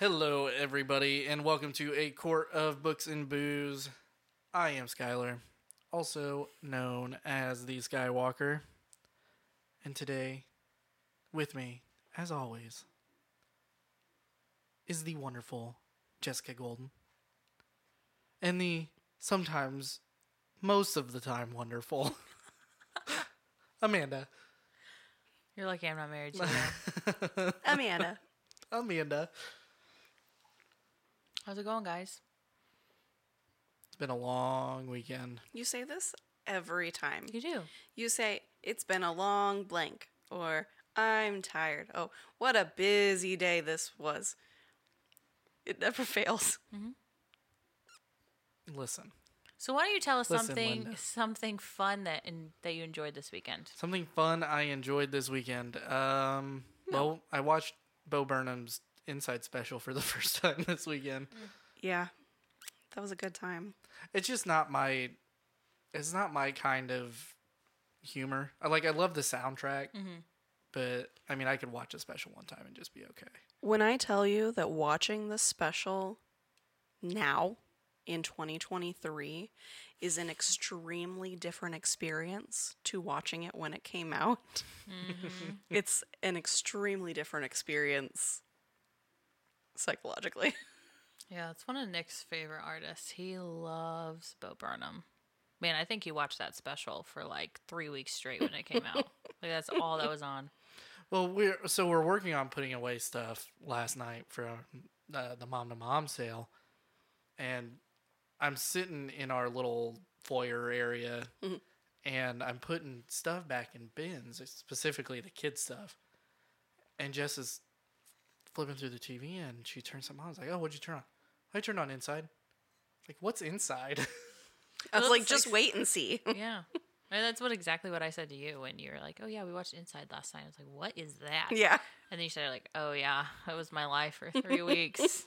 Hello, everybody, and welcome to A Court of Books and Booze. I am Skyler, also known as the Skywalker. And today, with me, as always, is the wonderful Jessica Golden. And the sometimes, most of the time, wonderful Amanda. You're lucky I'm not married to you. Amanda. Amanda. How's it going, guys? It's been a long weekend. You say this every time. You do. You say, it's been a long blank, or I'm tired. Oh, what a busy day this was. It never fails. Listen. So why don't you tell us Listen, something Linda. something fun that in, that you enjoyed this weekend? Something fun I enjoyed this weekend. Um, well, I watched Bo Burnham's Inside Special for the first time this weekend. Yeah, that was a good time. It's just not my. It's not my kind of humor. I like. I love the soundtrack, mm-hmm. but I mean, I could watch a special one time and just be okay. When I tell you that watching this special now in 2023 is an extremely different experience to watching it when it came out, it's an extremely different experience psychologically. Yeah, it's one of Nick's favorite artists. He loves Bo Burnham. Man, I think he watched that special for like three weeks straight when it came out. like that's all that was on. Well, we're so we're working on putting away stuff last night for uh, the mom to mom sale, and I'm sitting in our little foyer area, and I'm putting stuff back in bins, specifically the kids stuff. And Jess is flipping through the TV, and she turns something on. I was like, "Oh, what'd you turn on?" I turned on Inside. Like, what's inside? I was looks like, just wait and see. Yeah. And that's what exactly what I said to you when you were like, "Oh yeah, we watched Inside last night." I was like, "What is that?" yeah. And then you said like, "Oh yeah, that was my life for three weeks."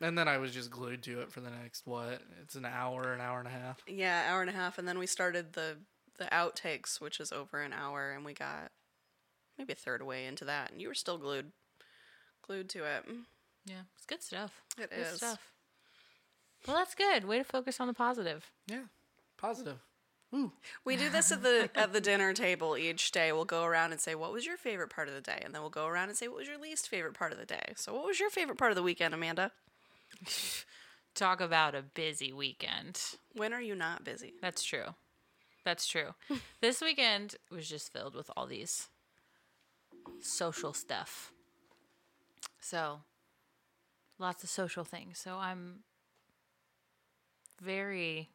and then I was just glued to it for the next what? It's an hour, an hour and a half. Yeah, hour and a half, and then we started the the outtakes, which is over an hour, and we got maybe a third way into that, and you were still glued, glued to it. yeah, it's good stuff. It good is. stuff. Well, that's good. Way to focus on the positive. Yeah, positive. Ooh. We do this at the at the dinner table each day. We'll go around and say, "What was your favorite part of the day?" And then we'll go around and say, "What was your least favorite part of the day?" So, what was your favorite part of the weekend, Amanda? Talk about a busy weekend. When are you not busy? That's true. That's true. this weekend was just filled with all these social stuff. So, lots of social things. So, I'm very,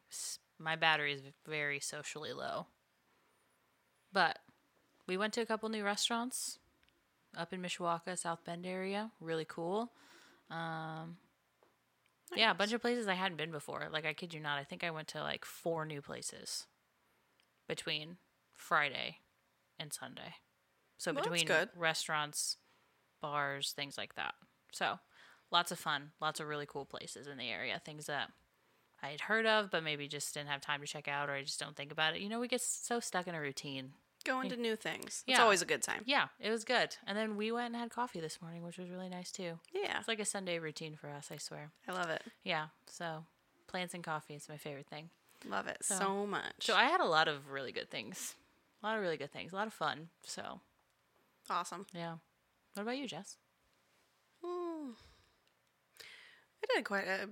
my battery is very socially low. But we went to a couple new restaurants up in Mishawaka, South Bend area. Really cool. Um, Yeah, a bunch of places I hadn't been before. Like, I kid you not, I think I went to like four new places between Friday and Sunday. So Well, between good. restaurants, bars, things like that. So lots of fun, lots of really cool places in the area. Things that I had heard of, but maybe just didn't have time to check out, or I just don't think about it. You know, we get so stuck in a routine. Going to new things. It's Yeah. always a good time. Yeah, it was good. And then we went and had coffee this morning, which was really nice too. Yeah, It's like a Sunday routine for us, I swear. I love it. Yeah, so plants and coffee is my favorite thing. Love it so, So- much. So I had a lot of really good things. A lot of really good things. A lot of fun. So, awesome. yeah. What about you, Jess? Hmm. I did quite a,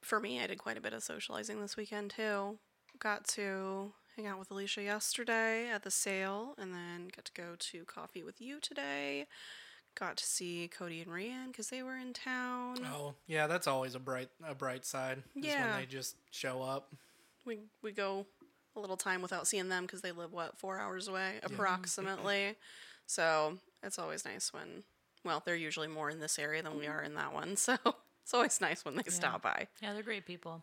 for me, I did quite a bit of socializing this weekend too. Got to hang out with Alicia yesterday at the sale and then got to go to coffee with you today. Got to see Cody and Rianne because they were in town. Oh, yeah, that's always a bright a bright side. Is Yeah. when they just show up. We we go a little time without seeing them because they live what four hours away approximately. so it's always nice when well they're usually more in this area than we mm. are in that one. So it's always nice when they stop by. Yeah, they're great people.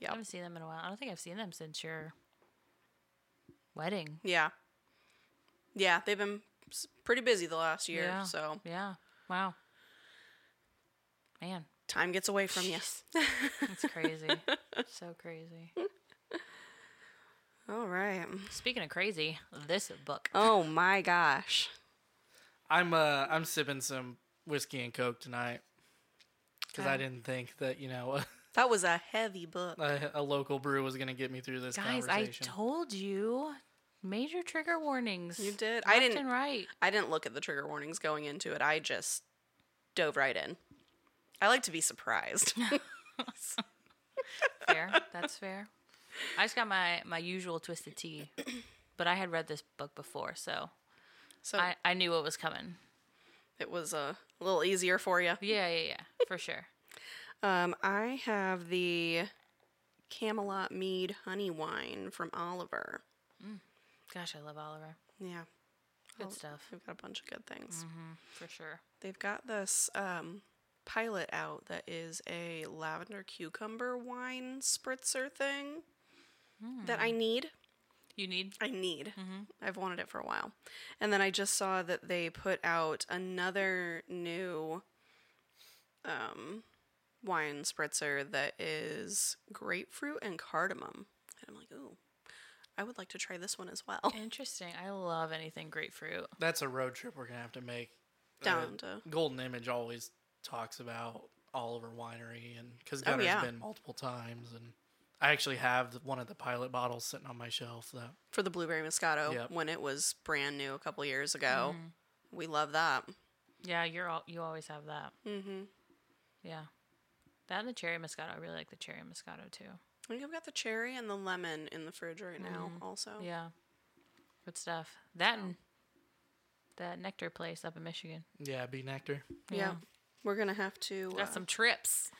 Yeah. I haven't seen them in a while. I don't think I've seen them since your wedding. Yeah. Yeah, they've been pretty busy the last year, Yeah. so Yeah. Wow. Man, time gets away from you. It's crazy. so crazy. All right. Speaking of crazy, this book. Oh my gosh. I'm uh I'm sipping some whiskey and coke tonight. because I didn't think that you know That was a heavy book. a, a local brew was going to get me through this Guys, I told you. Major trigger warnings. You did. I didn't. and right. I didn't look at the trigger warnings going into it. I just dove right in. I like to be surprised. Fair. That's fair. I just got my my usual twisted tea, but I had read this book before, so so I I knew what was coming. it was uh, a little easier for you. Yeah, yeah, yeah, for sure. Um, I have the Camelot Mead Honey Wine from Oliver. Gosh, I love Oliver. Yeah, Good Oh. stuff. they've got a bunch of good things. For sure. They've got this um, pilot out that is a lavender cucumber wine spritzer thing that I need. You need I need. I've wanted it for a while. And then I just saw that they put out another new um, wine spritzer that is grapefruit and cardamom. And I'm like, ooh, I would like to try this one as well. interesting. I love anything grapefruit. That's a road trip we're going to have to make. Down Uh, to Golden Image always talks about Oliver Winery, and because Oh, Gunner's yeah. been multiple times, and I actually have one of the pilot bottles sitting on my shelf. That for the blueberry moscato Yep. when it was brand new a couple years ago. We love that. Yeah, you're all you always have that. Mm-hmm. Yeah. That and the cherry moscato. I really like the cherry moscato too. I think I've got the cherry and the lemon in the fridge right now. Also, Yeah. Good stuff. That and that nectar place up in Michigan. yeah, B. Nektar. yeah. We're gonna have to. Got uh, some trips.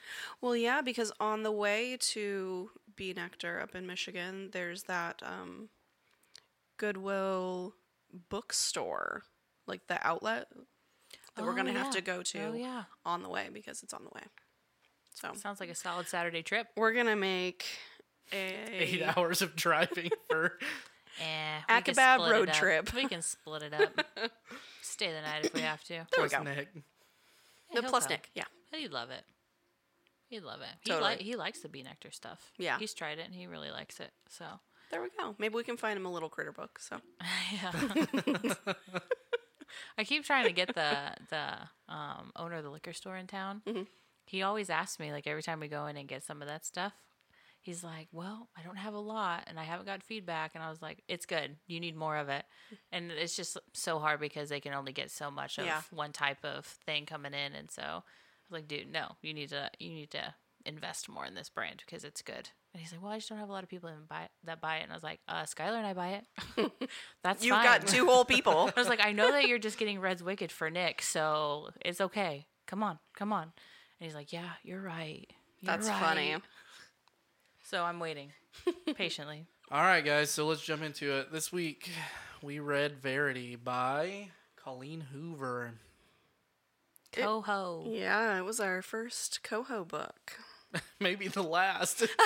Well, yeah, because on the way to B. Nektar up in Michigan, there's that um, Goodwill bookstore, like the outlet that we're Oh, gonna have yeah. to go to Oh yeah. on the way because it's on the way. So Sounds like a solid Saturday trip. we're gonna make Eight a hours of driving for. Eh, we can Acobab split it road up. trip. We can split it up. Stay the night if we have to. There we go. Nick. The Yeah, plus come. Nick. Yeah, He'd love it. He'd love it. He Totally. li- he likes the bee nectar stuff. Yeah. He's tried it and he really likes it. So there we go. Maybe we can find him a little critter book. So yeah. I keep trying to get the the um, owner of the liquor store in town. Mm-hmm. He always asks me like every time we go in and get some of that stuff. He's like, "Well, I don't have a lot, and I haven't got feedback." And I was like, "It's good. You need more of it." And it's just so hard because they can only get so much of Yeah. one type of thing coming in. And so I was like, "Dude, no. You need to you need to invest more in this brand because it's good." And he's like, "Well, I just don't have a lot of people that buy it." And I was like, "Uh, Skyler and I buy it. That's you've fine. got two whole people. I was like, I know that you're just getting Redd's Wicked for Nick, so it's okay. Come on, come on. And he's like, Yeah, you're right. You're That's right." funny. So I'm waiting patiently. All right, guys. So let's jump into it. This week we read Verity by Colleen Hoover. Coho. Yeah, it was our first coho book. Maybe the last.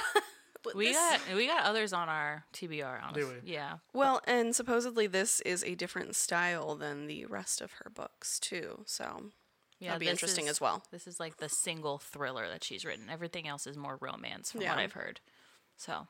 But We this- got we got others on our TBR. Honestly, we? yeah. Well, and supposedly this is a different style than the rest of her books too. So Yeah, that'll be this interesting is- as well. This is like the single thriller that she's written. Everything else is more romance, from Yeah. what I've heard. So,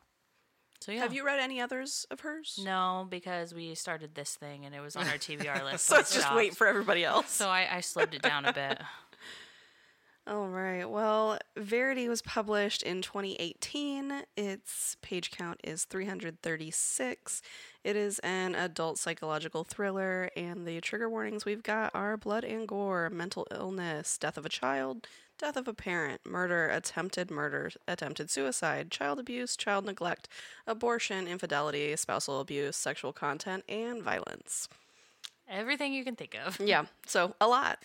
so yeah. Have you read any others of hers? No, because we started this thing and it was on our TBR list. So I let's just wait for everybody else. So I, I slowed it down a bit. All right. Well, Verity was published in 2018. Its page count is 336. It is an adult psychological thriller, and the trigger warnings we've got are blood and gore, mental illness, death of a child, death of a parent, murder, attempted murder, attempted suicide, child abuse, child neglect, abortion, infidelity, spousal abuse, sexual content, and violence. Everything you can think of. Yeah, so a lot.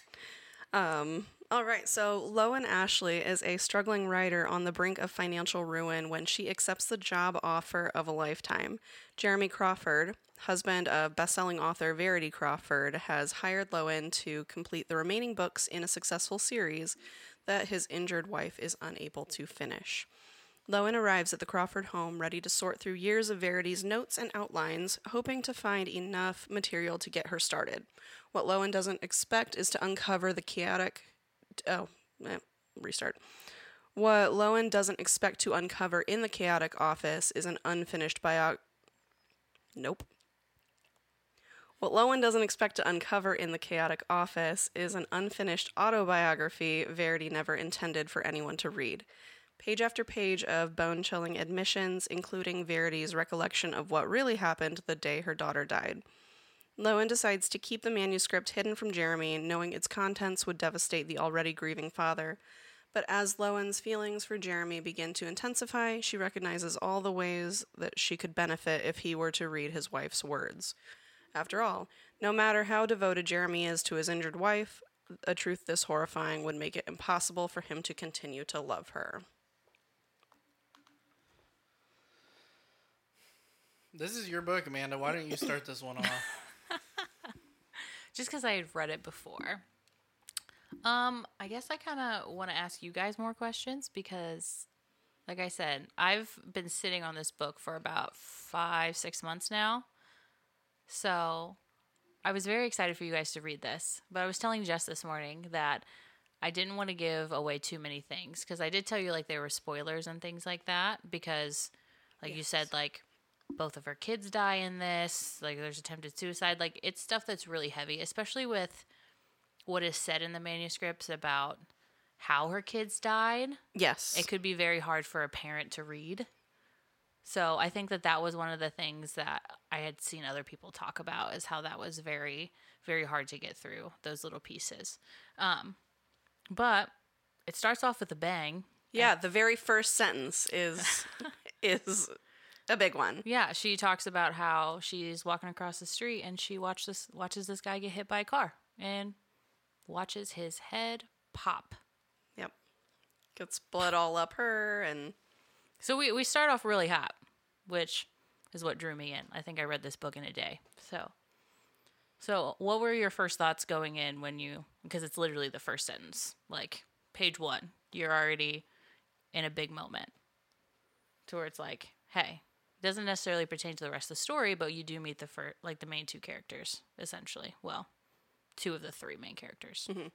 Um, all right, so Lowen Ashley is a struggling writer on the brink of financial ruin when she accepts the job offer of a lifetime. Jeremy Crawford, husband of best-selling author Verity Crawford, has hired Lowen to complete the remaining books in a successful series that his injured wife is unable to finish. Lowen arrives at the Crawford home ready to sort through years of Verity's notes and outlines, hoping to find enough material to get her started. What Lowen doesn't expect is to uncover the chaotic. Oh, eh, restart. What Lowen doesn't expect to uncover in the chaotic office is an unfinished bio. Nope. What Lowen doesn't expect to uncover in the chaotic office is an unfinished autobiography Verity never intended for anyone to read. Page after page of bone chilling admissions, including Verity's recollection of what really happened the day her daughter died. Lowen decides to keep the manuscript hidden from Jeremy, knowing its contents would devastate the already grieving father. But as Lowen's feelings for Jeremy begin to intensify, she recognizes all the ways that she could benefit if he were to read his wife's words. After all, no matter how devoted Jeremy is to his injured wife, a truth this horrifying would make it impossible for him to continue to love her. This is your book, Amanda. Why don't you start this one off? just because I had read it before. Um, I guess I kind of want to ask you guys more questions because, like I said, I've been sitting on this book for about five, six months now. So I was very excited for you guys to read this. But I was telling Jess this morning that I didn't want to give away too many things because I did tell you like there were spoilers and things like that because, like you said, like both of her kids die in this. Like there's attempted suicide. Like it's stuff that's really heavy, especially with what is said in the manuscripts about how her kids died. Yes. It could be very hard for a parent to read. So I think that that was one of the things that I had seen other people talk about is how that was very, very hard to get through those little pieces. Um, but it starts off with a bang. yeah, the very first sentence is is a big one. Yeah, she talks about how she's walking across the street and she watch this watches this guy get hit by a car and watches his head pop. Yep. Gets blood all up her and So we, we start off really hot, which is what drew me in. I think I read this book in a day. So so what were your first thoughts going in when you because it's literally the first sentence, like page 1. You're already in a big moment. To where it's like, hey, doesn't necessarily pertain to the rest of the story, but you do meet the fir- like the main two characters essentially. Well, two of the three main characters. Mm-hmm.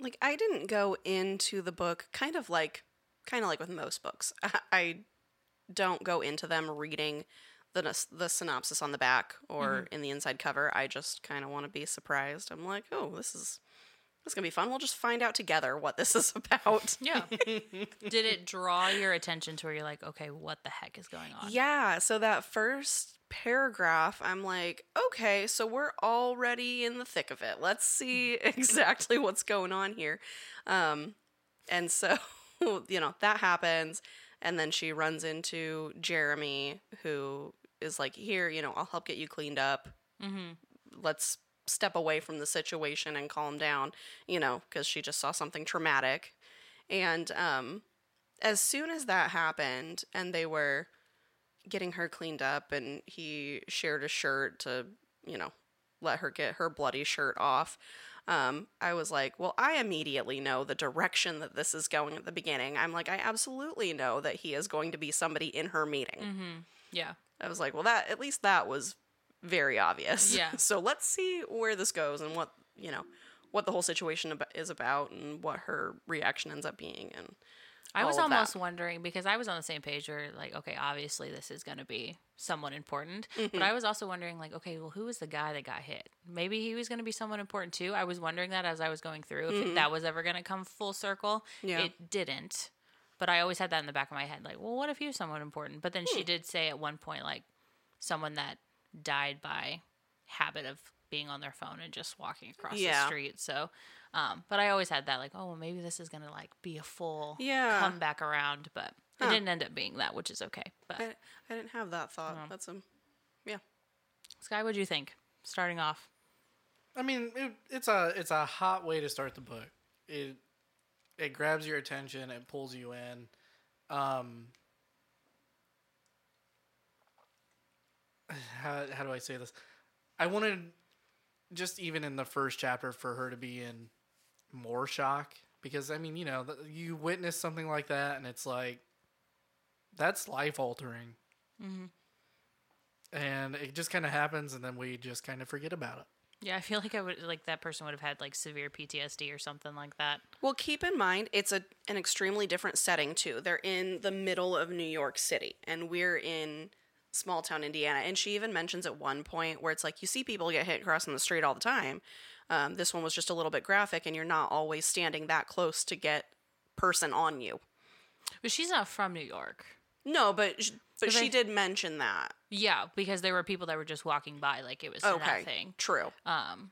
Like I didn't go into the book kind of like kind of like with most books. I don't go into them reading the the synopsis on the back or mm-hmm. in the inside cover. I just kind of want to be surprised. I'm like, "Oh, this is this is going to be fun. We'll just find out together what this is about." Yeah. Did it draw your attention to where you're like, okay, what the heck is going on? Yeah, so that first paragraph, I'm like, okay, so we're already in the thick of it. Let's see exactly what's going on here. Um, and so, you know, that happens. And then she runs into Jeremy, who is like, here, you know, I'll help get you cleaned up. Mm-hmm. Let's step away from the situation and calm down, you know, because she just saw something traumatic. And um, as soon as that happened and they were getting her cleaned up and he shared a shirt to, you know, let her get her bloody shirt off, um, I was like, well, I immediately know the direction that this is going at the beginning. I'm like, I absolutely know that he is going to be somebody in her meeting. Mm-hmm. Yeah. I was like, well, that at least that was very obvious. Yeah. so let's see where this goes and what you know what the whole situation ab- is about and what her reaction ends up being. And I was all of that. almost wondering because I was on the same page where like, okay, obviously this is going to be someone important, Mm-hmm. but I was also wondering like, okay, well, who was the guy that got hit? Maybe he was going to be someone important too. I was wondering that as I was going through if that was ever going to come full circle. Mm-hmm. Yeah. It didn't, but I always had that in the back of my head, like, well, what if he was someone important? But then Hmm. she did say at one point like someone that died by habit of being on their phone and just walking across the street. So, um, but I always had that like, oh, well, maybe this is gonna like be a full Yeah. come back around, but Huh. it didn't end up being that, which is okay. But I, I didn't have that thought. Oh. That's a yeah. Sky, what do you think? Starting off, I mean, it, it's a it's a hot way to start the book. It it grabs your attention, it pulls you in. Um, how how do I say this? I wanted just even in the first chapter for her to be in more shock because I mean, you know, you witness something like that, and it's like that's life altering. Mm-hmm. And it just kind of happens, and then we just kind of forget about it. yeah, I feel like I would like that person would have had like severe PTSD or something like that. Well, keep in mind it's a an extremely different setting too. They're in the middle of New York City, and we're in small town Indiana. And she even mentions at one point where it's like you see people get hit crossing the street all the time. Um, this one was just a little bit graphic, and you're not always standing that close to get person on you. But she's not from New York. No, but sh- but she they- did mention that. Yeah, because there were people that were just walking by like it was that Okay, thing. true. Um,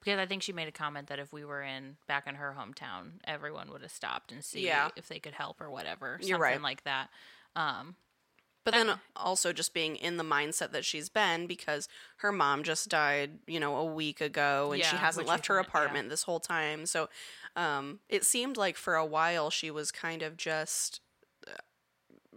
because I think she made a comment that if we were in back in her hometown, everyone would have stopped and see Yeah. if they could help or whatever. You're something right. like that. Um, But then also just being in the mindset that she's been because her mom just died, you know, a week ago and she hasn't left her found- yeah. apartment this whole time. So um, it seemed like for a while she was kind of just. uh,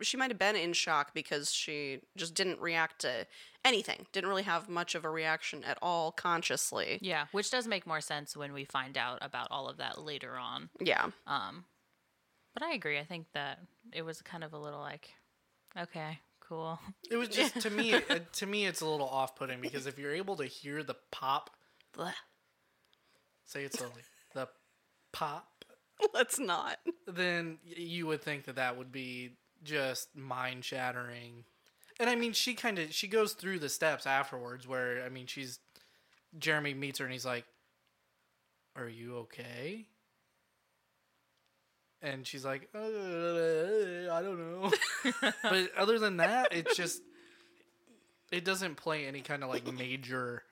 She might have been in shock because she just didn't react to anything. Didn't really have much of a reaction at all consciously. yeah, which does make more sense when we find out about all of that later on. Yeah. Um, but I agree. I think that it was kind of a little like, okay, cool. It was just to me. uh, to me, it's a little off-putting because if you're able to hear the pop, say it slowly, the pop, Let's not. then you would think that that would be just mind-shattering. And I mean, she kind of she goes through the steps afterwards, where I mean, she's Jeremy meets her and he's like, "Are you okay?" And she's like, uh, "I don't know." but other than that, it's just it doesn't play any kind of like major.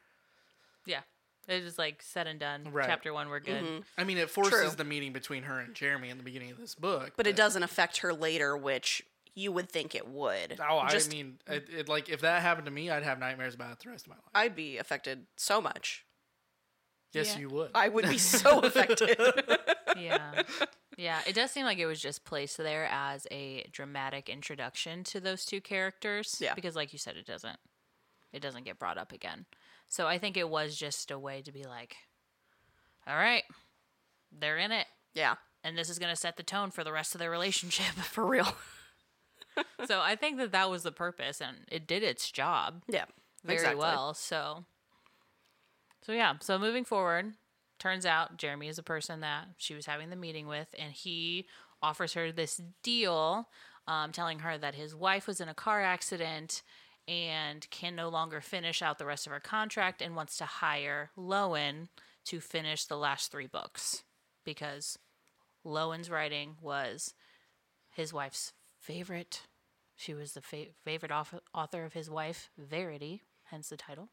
Yeah, it's was like said and done. Right. Chapter one, we're good. Mm-hmm. I mean, it forces True. the meeting between her and Jeremy in the beginning of this book, But it doesn't affect her later, which you would think it would. Oh, I Just- mean, it, it, like if that happened to me, I'd have nightmares about it the rest of my life. I'd be affected so much. Yes, Yeah. you would. I would be so affected. yeah. Yeah, it does seem like it was just placed there as a dramatic introduction to those two characters. Yeah. Because like you said, it doesn't it doesn't get brought up again. So I think it was just a way to be like, All right, they're in it. yeah, And this is gonna set the tone for the rest of their relationship. for real. so I think that that was the purpose and it did its job. Yeah, very exactly. well. So, so yeah. So moving forward, turns out Jeremy is a person that she was having the meeting with, and he offers her this deal, um, telling her that his wife was in a car accident and can no longer finish out the rest of her contract, and wants to hire Lowen to finish the last three books because Lowen's writing was his wife's favorite. She was the fa- favorite author of his wife, Verity, hence the title.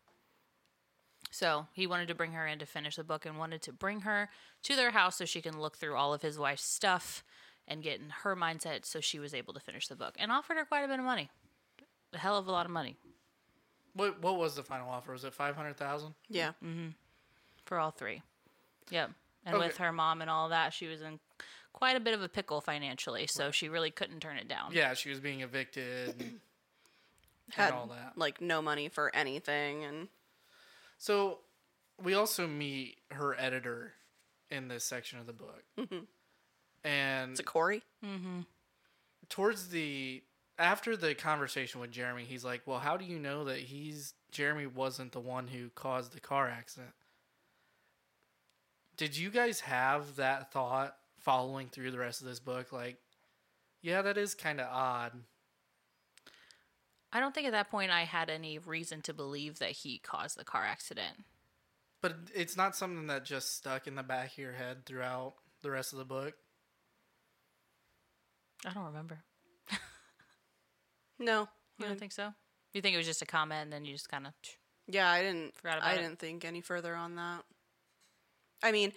So he wanted to bring her in to finish the book and wanted to bring her to their house so she can look through all of his wife's stuff and get in her mindset so she was able to finish the book and offered her quite a bit of money. A hell of a lot of money what What was the final offer? Was it five hundred thousand? Yeah, mm-hmm. for all three. Yep. And Okay. with her mom and all that, she was in quite a bit of a pickle financially, so she really couldn't turn it down. Yeah, she was being evicted and, had and all that. like no money for anything, and So we also meet her editor in this section of the book, mm-hmm. and it's a Corey. Mm-hmm. towards the after the conversation with Jeremy, he's like, "Well, how do you know that he's Jeremy wasn't the one who caused the car accident?" Did you guys have that thought following through the rest of this book? Like, yeah, that is kind of odd. I don't think at that point I had any reason to believe that he caused the car accident. But it's not something that just stuck in the back of your head throughout the rest of the book. I don't remember. No, You I- don't think so? You think it was just a comment and then you just kind of. yeah, I didn't. Forgot about I it. didn't think any further on that. I mean,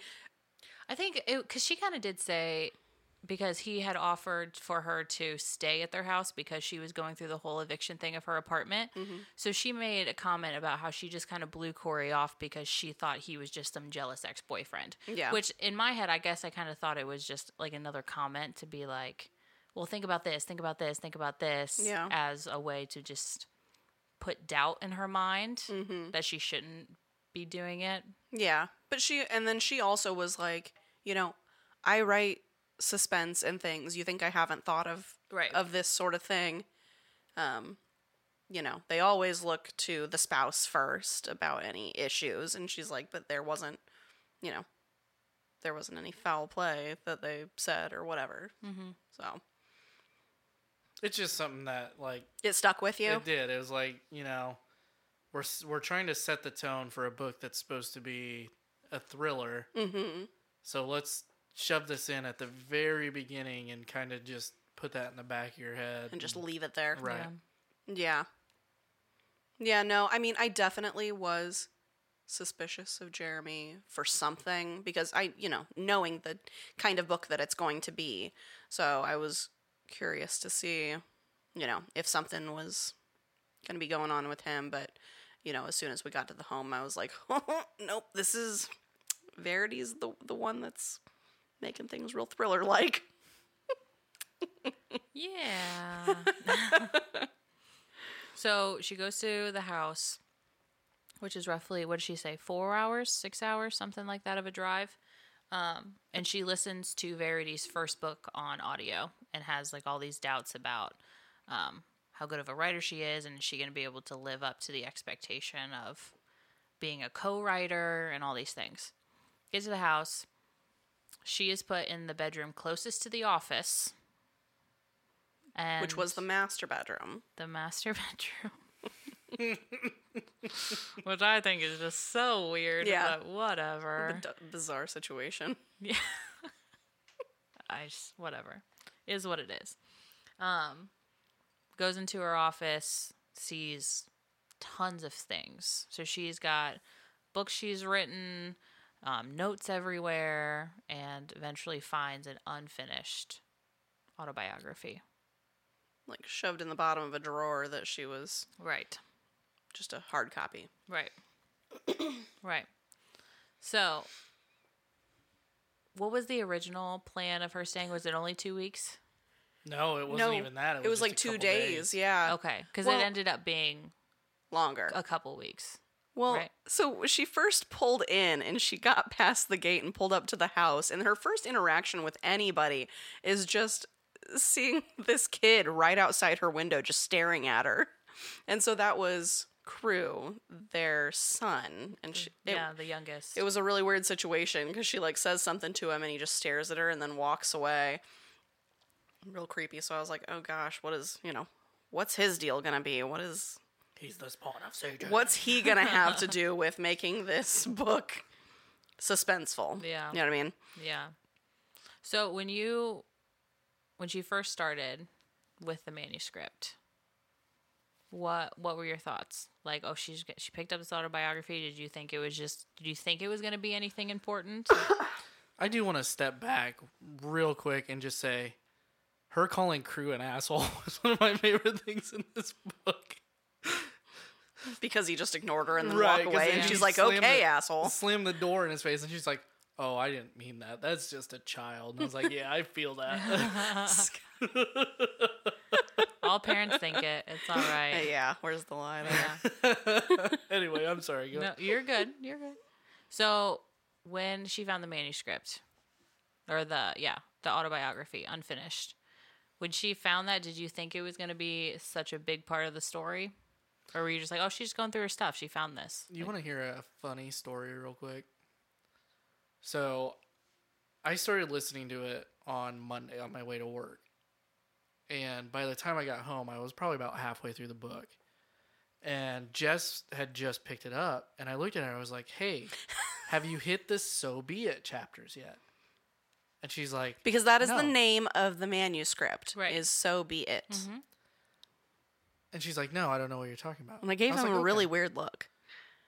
I think because she kind of did say because he had offered for her to stay at their house because she was going through the whole eviction thing of her apartment. So she made a comment about how she just kind of blew Corey off because she thought he was just some jealous ex boyfriend. Yeah. Which in my head, I guess I kind of thought it was just like another comment to be like, well, think about this, think about this, think about this, Yeah. as a way to just put doubt in her mind Mm-hmm. that she shouldn't be doing it. yeah, but she and then she also was like, you know, I write suspense and things. You think I haven't thought of Right. of this sort of thing? Um, you know, they always look to the spouse first about any issues, and she's like, but there wasn't, you know, there wasn't any foul play that they said or whatever. Mm-hmm. So It's just something that like It stuck with you. it did. It was like you know, we're we're trying to set the tone for a book that's supposed to be a thriller. mm-hmm. So let's shove this in at the very beginning and kind of just put that in the back of your head And just leave it there. right. Yeah. Yeah. Yeah, no, I mean, I definitely was suspicious of Jeremy for something because I, you know, knowing the kind of book that it's going to be. So I was curious to see, you know, if something was going to be going on with him. But, you know, as soon as we got to the home, I was like, nope, this is Verity's the, the one that's making things real thriller like. Yeah. so she goes to the house, which is roughly, what did she say, four hours, six hours, something like that of a drive. Um, and she listens to Verity's first book on audio and has like all these doubts about um, how good of a writer she is and is she going to be able to live up to the expectation of being a co writer and all these things. Get to the house. She is put in the bedroom closest to the office. And Which was the master bedroom. the master bedroom. Which I think is just so weird. Yeah. But whatever. D- bizarre situation. Yeah. I just whatever. Is what it is. Um goes into her office, sees tons of things. So she's got books she's written, um, notes everywhere, and eventually finds an unfinished autobiography. Like shoved in the bottom of a drawer that she was Right. just a hard copy. Right. right. So, what was the original plan of her staying? Was it only two weeks? No, it wasn't no, even that. It was, It was just like two couple days, Yeah. Okay, because Well- it ended up being Longer. a couple weeks. Well, right. so she first pulled in and she got past the gate and pulled up to the house. And her first interaction with anybody is just seeing this kid right outside her window, just staring at her. And so that was Crew, their son. And she, it, yeah, the youngest. it was a really weird situation because she like says something to him and he just stares at her and then walks away. Real creepy. So I was like, oh gosh, what is, you know, what's his deal gonna be? What is He's the spawn of Satan. what's he gonna have to do with making this book suspenseful? Yeah. You know what I mean? yeah. So when you, when she first started with the manuscript, what what were your thoughts? Like, oh, she's she picked up this autobiography. Did you think it was just? Did you think it was going to be anything important? I do want to step back real quick and just say, her calling Crew an asshole was one of my favorite things in this book. Because he just ignored her and then Right, walked 'cause away, then and she's like, "Okay, the- asshole." Slammed the door in his face, and she's like, "Oh, I didn't mean that. That's just a child." And I was like, "Yeah, I feel that." All parents think it. It's all right. Hey, yeah, where's the line? Yeah. anyway, I'm sorry. Go. No, you're good. You're good. So when she found the manuscript, or the yeah, the autobiography unfinished, when she found that, did you think it was going to be such a big part of the story, or were you just like, oh, she's going through her stuff. She found this. You want to hear a funny story real quick? So, I started listening to it on Monday on my way to work. And by the time I got home, I was probably about halfway through the book. And Jess had just picked it up, and I looked at her and I was like, "Hey, have you hit the so be it chapters yet?" And she's like, Because that is No. the name of the manuscript. Right. Is so be it. Mm-hmm. And she's like, "No, I don't know what you're talking about." And I gave was him like, a really weird look.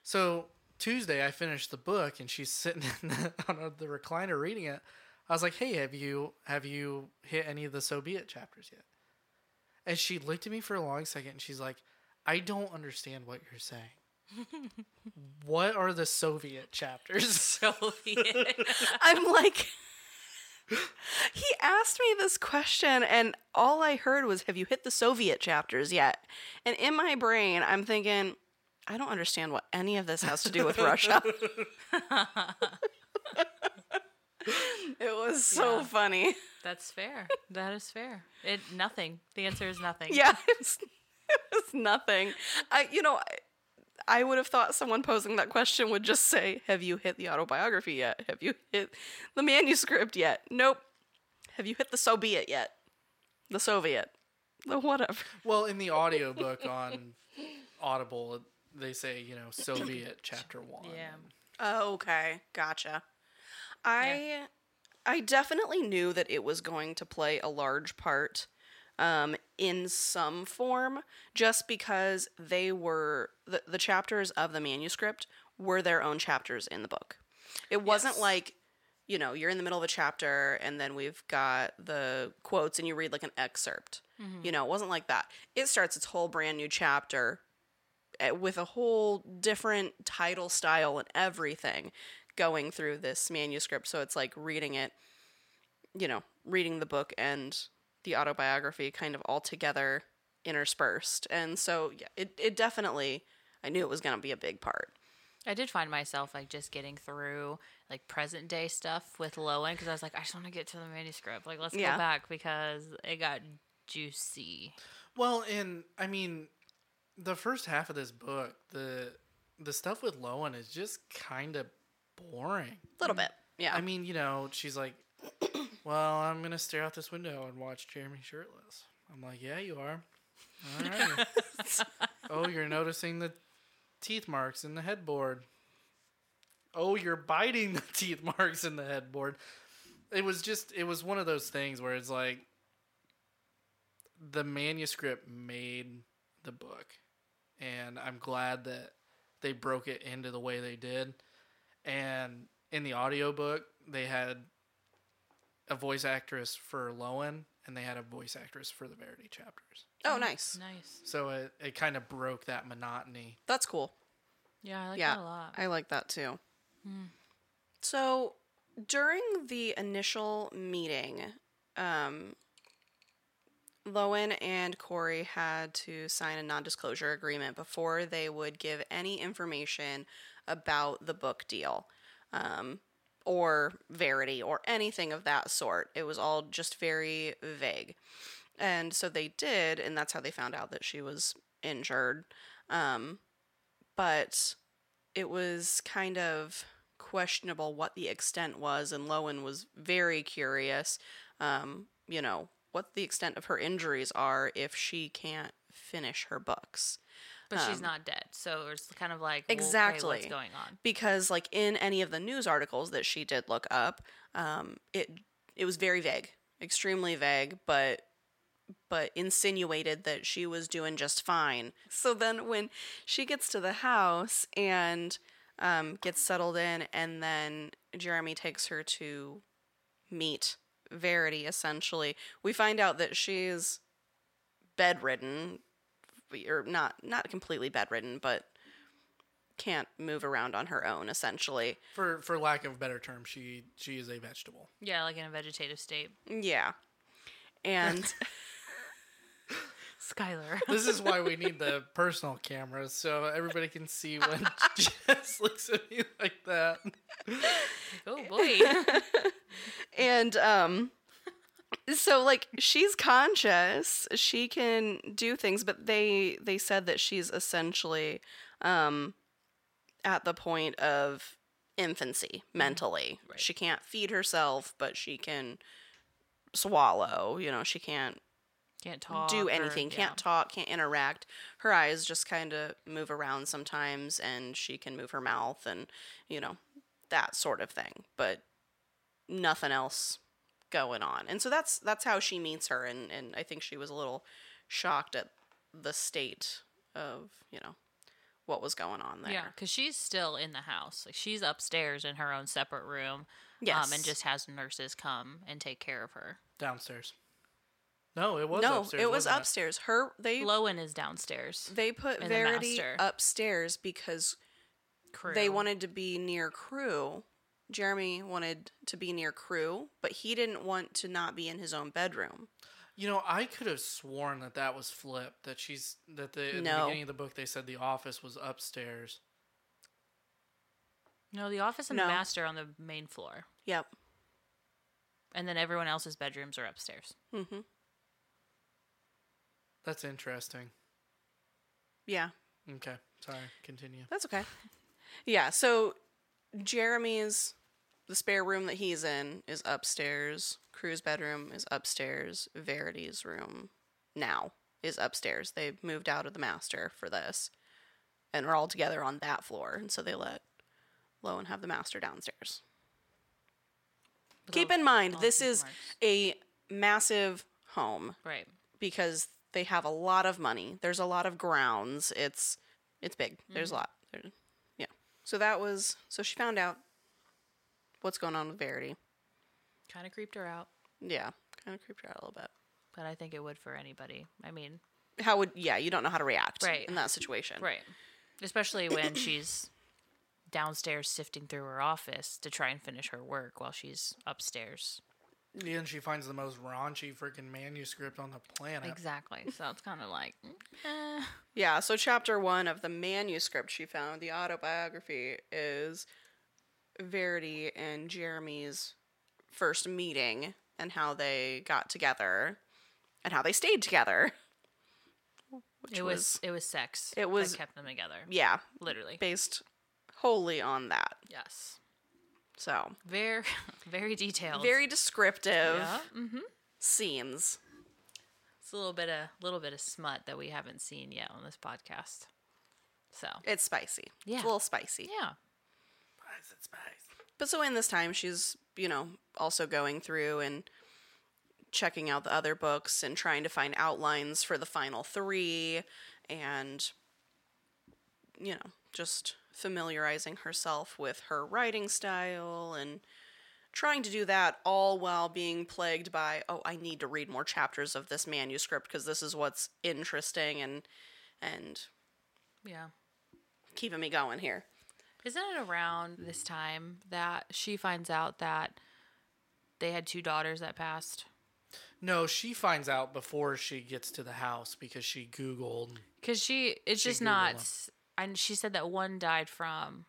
So Tuesday, I finished the book, and she's sitting in the, on the recliner reading it. I was like, "Hey, have you have you hit any of the so be it chapters yet?" And she looked at me for a long second, and she's like, "I don't understand what you're saying. what are the Soviet chapters?" Soviet. I'm like, he asked me this question, and all I heard was, Have you hit the Soviet chapters yet? And in my brain, I'm thinking, I don't understand what any of this has to do with Russia. it was so Yeah. funny. That's fair. That is fair. It nothing. The answer is nothing. Yeah, it was, it was nothing. I, you know, I, I would have thought someone posing that question would just say, "Have you hit the autobiography yet? Have you hit the manuscript yet?" Nope. Have you hit the Soviet yet? The Soviet. The whatever. Well, in the audiobook on Audible, they say, you know, so be it, chapter one. Yeah. Oh, okay, gotcha. I I definitely knew that it was going to play a large part um, in some form, just because they were the the chapters of the manuscript were their own chapters in the book. It wasn't Yes. like you know you're in the middle of a chapter and then we've got the quotes and you read like an excerpt. You know, it wasn't like that. It starts its whole brand new chapter eh, with a whole different title style and everything going through this manuscript. So it's like reading it, you know, reading the book and the autobiography kind of all together interspersed. And so, yeah, it, it definitely, I knew it was going to be a big part. I did find myself like just getting through like present day stuff with Lowen because I was like, I just want to get to the manuscript. Like, let's Yeah. go back because it got juicy. Well, and I mean, the first half of this book, the the stuff with Lowen is just kind of boring. A little bit. Yeah. I mean, you know, she's like, "Well, I'm gonna stare out this window and watch Jeremy shirtless." I'm like, "Yeah, you are." All right. oh, you're noticing the teeth marks in the headboard. Oh, you're biting the teeth marks in the headboard. It was just, it was one of those things where it's like, the manuscript made the book, and I'm glad that they broke it into the way they did. And in the audiobook, they had a voice actress for Lowen, and they had a voice actress for the Verity chapters. oh, nice. Nice. So it, it kind of broke that monotony. That's cool. Yeah, I like yeah, that a lot. I like that too. So during the initial meeting, um, Lowen and Corey had to sign a non disclosure agreement before they would give any information about the book deal um, or Verity or anything of that sort. It was all just very vague. And so they did, and that's how they found out that she was injured. Um, but it was kind of questionable what the extent was, and Lowen was very curious, um, you know, what the extent of her injuries are if she can't finish her books. But she's um, not dead, so it's kind of like well, Exactly. what's going on? Because, like, in any of the news articles that she did look up, um, it it was very vague, extremely vague, but but insinuated that she was doing just fine. So then when she gets to the house and um, gets settled in, and then Jeremy takes her to meet Verity, essentially, we find out that she's bedridden, or not not completely bedridden, but can't move around on her own, essentially. For for lack of a better term, she she is a vegetable. Yeah, like in a vegetative state. Yeah. And Skyler. This is why we need the personal cameras so everybody can see when Jess looks at me like that. oh boy. and um so like she's conscious she can do things but they they said that she's essentially um at the point of infancy mentally Right. she can't feed herself but she can swallow you know she can't Can't talk. do or- anything yeah. can't talk can't interact her eyes just kind of move around sometimes and she can move her mouth and you know that sort of thing but nothing else going on and so that's that's how she meets her and and i think she was a little shocked at the state of you know what was going on there Yeah, because she's still in the house. Like she's upstairs in her own separate room. yes Um, and just has nurses come and take care of her. Downstairs. No, it was no upstairs. it was wasn't upstairs her they Lowen is downstairs. they put and the verity upstairs because Crew. They wanted to be near crew. Jeremy wanted to be near crew, but he didn't want to not be in his own bedroom. You know, I could have sworn that that was flipped. That she's that the in the beginning of the book they said the office was upstairs. No, the office and No. the master on the main floor, Yep. and then everyone else's bedrooms are upstairs. Mm-hmm. That's interesting. Yeah, Okay, sorry. Continue. that's okay. Yeah, so Jeremy's the spare room that he's in is upstairs. Crew's bedroom is upstairs. Verity's room now is upstairs. They moved out of the master for this, and are all together on that floor. And so they let Lowen have the master downstairs. Keep in mind, this is marks. a massive home right. because they have a lot of money. There's a lot of grounds. It's it's big. There's a lot. There, yeah. So that was so she found out what's going on with Verity. Kind of creeped her out, Yeah, kind of creeped her out a little bit. but I think it would for anybody. I mean, How would yeah? You don't know how to react Right. in that situation. right. Especially when she's downstairs sifting through her office to try and finish her work while she's upstairs. Yeah, and she finds the most raunchy freaking manuscript on the planet. Exactly. So it's kind of like, eh. Yeah. So chapter one of the manuscript she found, the autobiography, is Verity and Jeremy's first meeting and how they got together and how they stayed together. Which it was, it was sex. it was- that kept them together. yeah, Literally. based wholly on that. Yes. So Very, very detailed. very descriptive Yeah. Mm-hmm. scenes. It's a little bit of little bit of smut that we haven't seen yet on this podcast. So It's spicy. Yeah. It's a little spicy. yeah, Spice it, spice. But so in this time, she's, you know, also going through and checking out the other books and trying to find outlines for the final three and, you know, just familiarizing herself with her writing style and trying to do that all while being plagued by, oh, I need to read more chapters of this manuscript because this is what's interesting and, and yeah. keeping me going here. Isn't it around this time that she finds out that they had two daughters that passed? No, she finds out before she gets to the house because she Googled. Because she, it's She just Googled not. them. And she said that one died from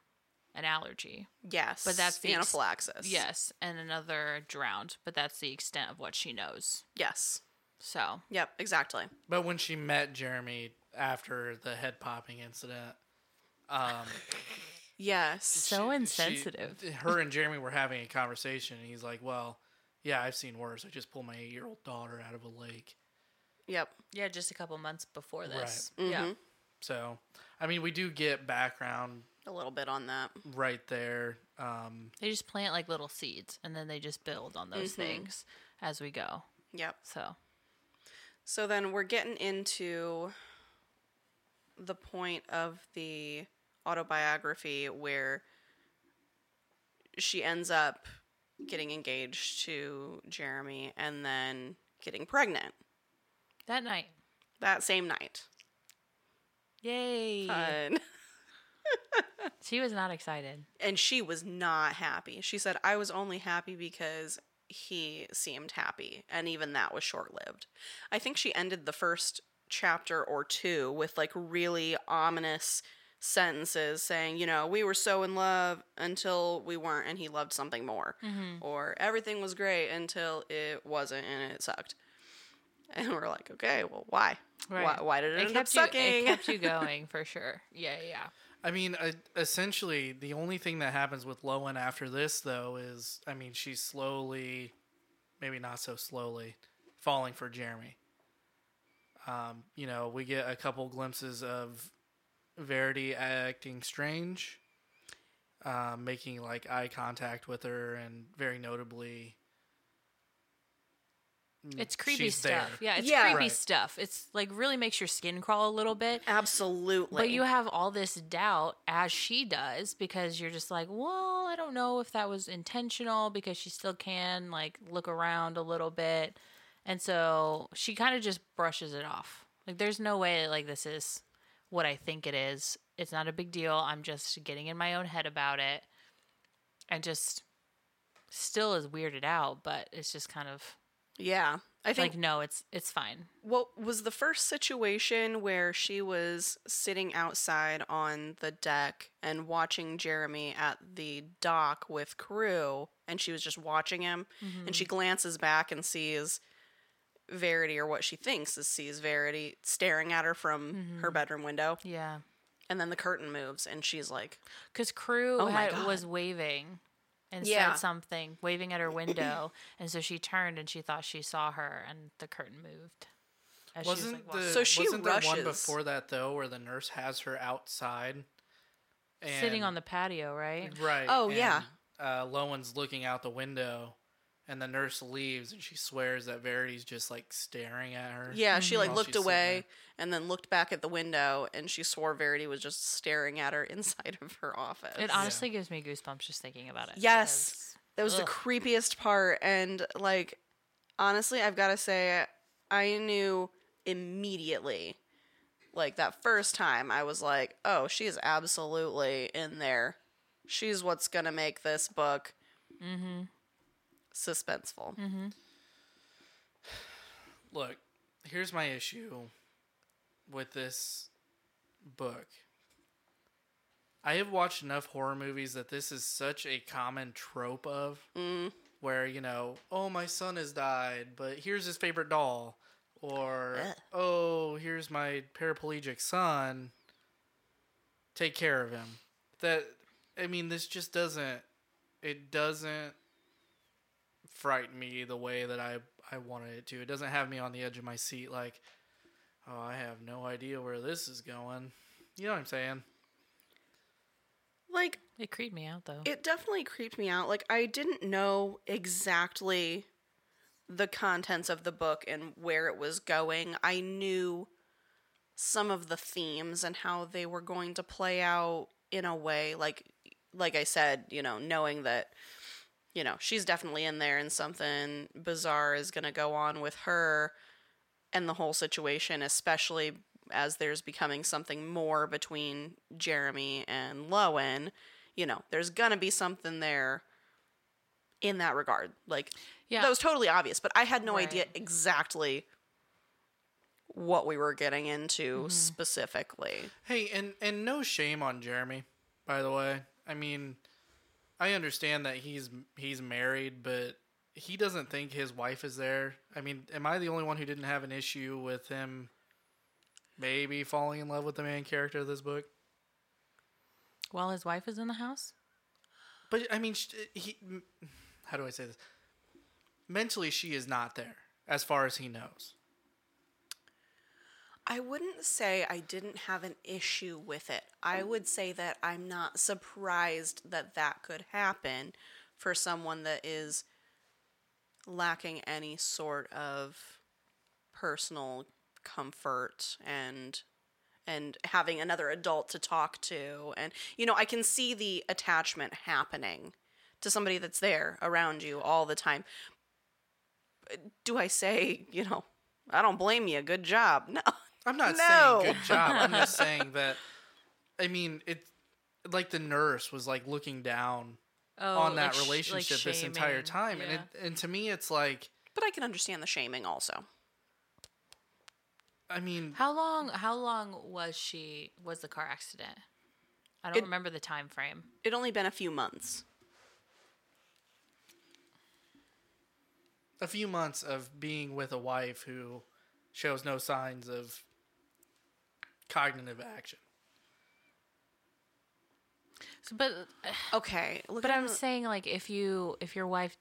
an allergy. Yes. But that's the ex- anaphylaxis. Yes, and another drowned. But that's the extent of what she knows. Yes. So Yep, exactly. But when she met Jeremy after the head popping incident, um, Yes. so she- insensitive. she- her and Jeremy were having a conversation, and he's like, "Well, yeah, I've seen worse. I just pulled my eight-year-old daughter out of a lake." Yep. yeah, just a couple months before this. Right. Yeah. Mhm. So, I mean, we do get background A little bit on that. right there. Um, They just plant like little seeds and then they just build on those things as we go. Yep. So, So then we're getting into the point of the autobiography where she ends up getting engaged to Jeremy and then getting pregnant that night. that same night. Yay. Fun. She was not excited. and she was not happy. She said, I was only happy because he seemed happy. And even that was short lived. I think she ended the first chapter or two with like really ominous sentences saying, you know, we were so in love until we weren't and he loved something more. Or everything was great until it wasn't and it sucked. And we're like, okay, well, why? Why, Right. why did it, end up kept you, sucking? it kept you going for sure. Yeah, yeah. I mean, uh, essentially, the only thing that happens with Lowen after this, though, is I mean, she's slowly, maybe not so slowly, falling for Jeremy. Um, you know, we get a couple glimpses of Verity acting strange, um, making like eye contact with her, and very notably, mm, It's creepy she's stuff. there. Yeah, it's Yeah. creepy Right. stuff. It's like really makes your skin crawl a little bit. Absolutely. But you have all this doubt as she does because you're just like, well, I don't know if that was intentional because she still can like look around a little bit. And so she kind of just brushes it off. Like there's no way like this is what I think it is. It's not a big deal. I'm just getting in my own head about it. And just still is weirded out, but it's just kind of yeah. I think like no, it's it's fine. What was the first situation where she was sitting outside on the deck and watching Jeremy at the dock with crew and she was just watching him and she mm-hmm. glances back and sees Verity or what she thinks is sees Verity staring at her from her bedroom window Yeah. and then the curtain moves and she's like Because Crew Oh had, was waving and Yeah. said something, waving at her window. and so she turned and she thought she saw her, and the curtain moved. As she was, Wasn't like, the So she wasn't there one before that though, where the nurse has her outside, sitting on the patio, right? right? Oh, yeah. Uh, Lowen's looking out the window, and the nurse leaves, and she swears that Verity's just like staring at her. Yeah, she like looked away and then looked back at the window and she swore Verity was just staring at her inside of her office. It honestly gives me goosebumps just thinking about it. Yes. That was the creepiest part. And like, honestly, I've got to say, I knew immediately, like that first time, I was like, oh, she is absolutely in there. She's what's going to make this book mm-hmm. Suspenseful. Mm-hmm. Look, here's my issue with this book. I have watched enough horror movies that this is such a common trope of mm. where, you know, oh, my son has died, but here's his favorite doll. Or, Ugh. oh, here's my paraplegic son. Take care of him. That, I mean, this just doesn't, it doesn't frighten me the way that I I wanted it to. It doesn't have me on the edge of my seat like, oh, I have no idea where this is going. You know what I'm saying? Like, It creeped me out though. it definitely creeped me out. Like I didn't know exactly the contents of the book and where it was going. I knew some of the themes and how they were going to play out in a way like like I said, you know, knowing that you know, she's definitely in there and something bizarre is going to go on with her and the whole situation, especially as there's becoming something more between Jeremy and Lowen, you know, there's gonna be something there in that regard. Like Yeah. that was totally obvious, but I had no idea exactly what we were getting into Mm-hmm. specifically. Hey, and and no shame on Jeremy, by the way. I mean, I understand that he's he's married, but he doesn't think his wife is there. I mean, am I the only one who didn't have an issue with him maybe falling in love with the main character of this book? While his wife is in the house? But I mean, he. How do I say this? Mentally, she is not there, as far as he knows. I wouldn't say I didn't have an issue with it. I would say that I'm not surprised that that could happen for someone that is lacking any sort of personal comfort and and having another adult to talk to and you know I can see the attachment happening to somebody that's there around you all the time. Do I say, you know, I don't blame you, good job. No. I'm not No. saying good job. I'm just saying that. I mean, it. Like the nurse was like looking down Oh, on that like sh- like relationship this entire shaming. time, and it, and to me, it's like. But I can understand the shaming also. I mean, How long how long was she was the car accident? I don't It- remember the time frame. It only been a few months. a few months of being with a wife who shows no signs of cognitive action. So, but uh, Okay, look but I'm the- saying like if you if your wife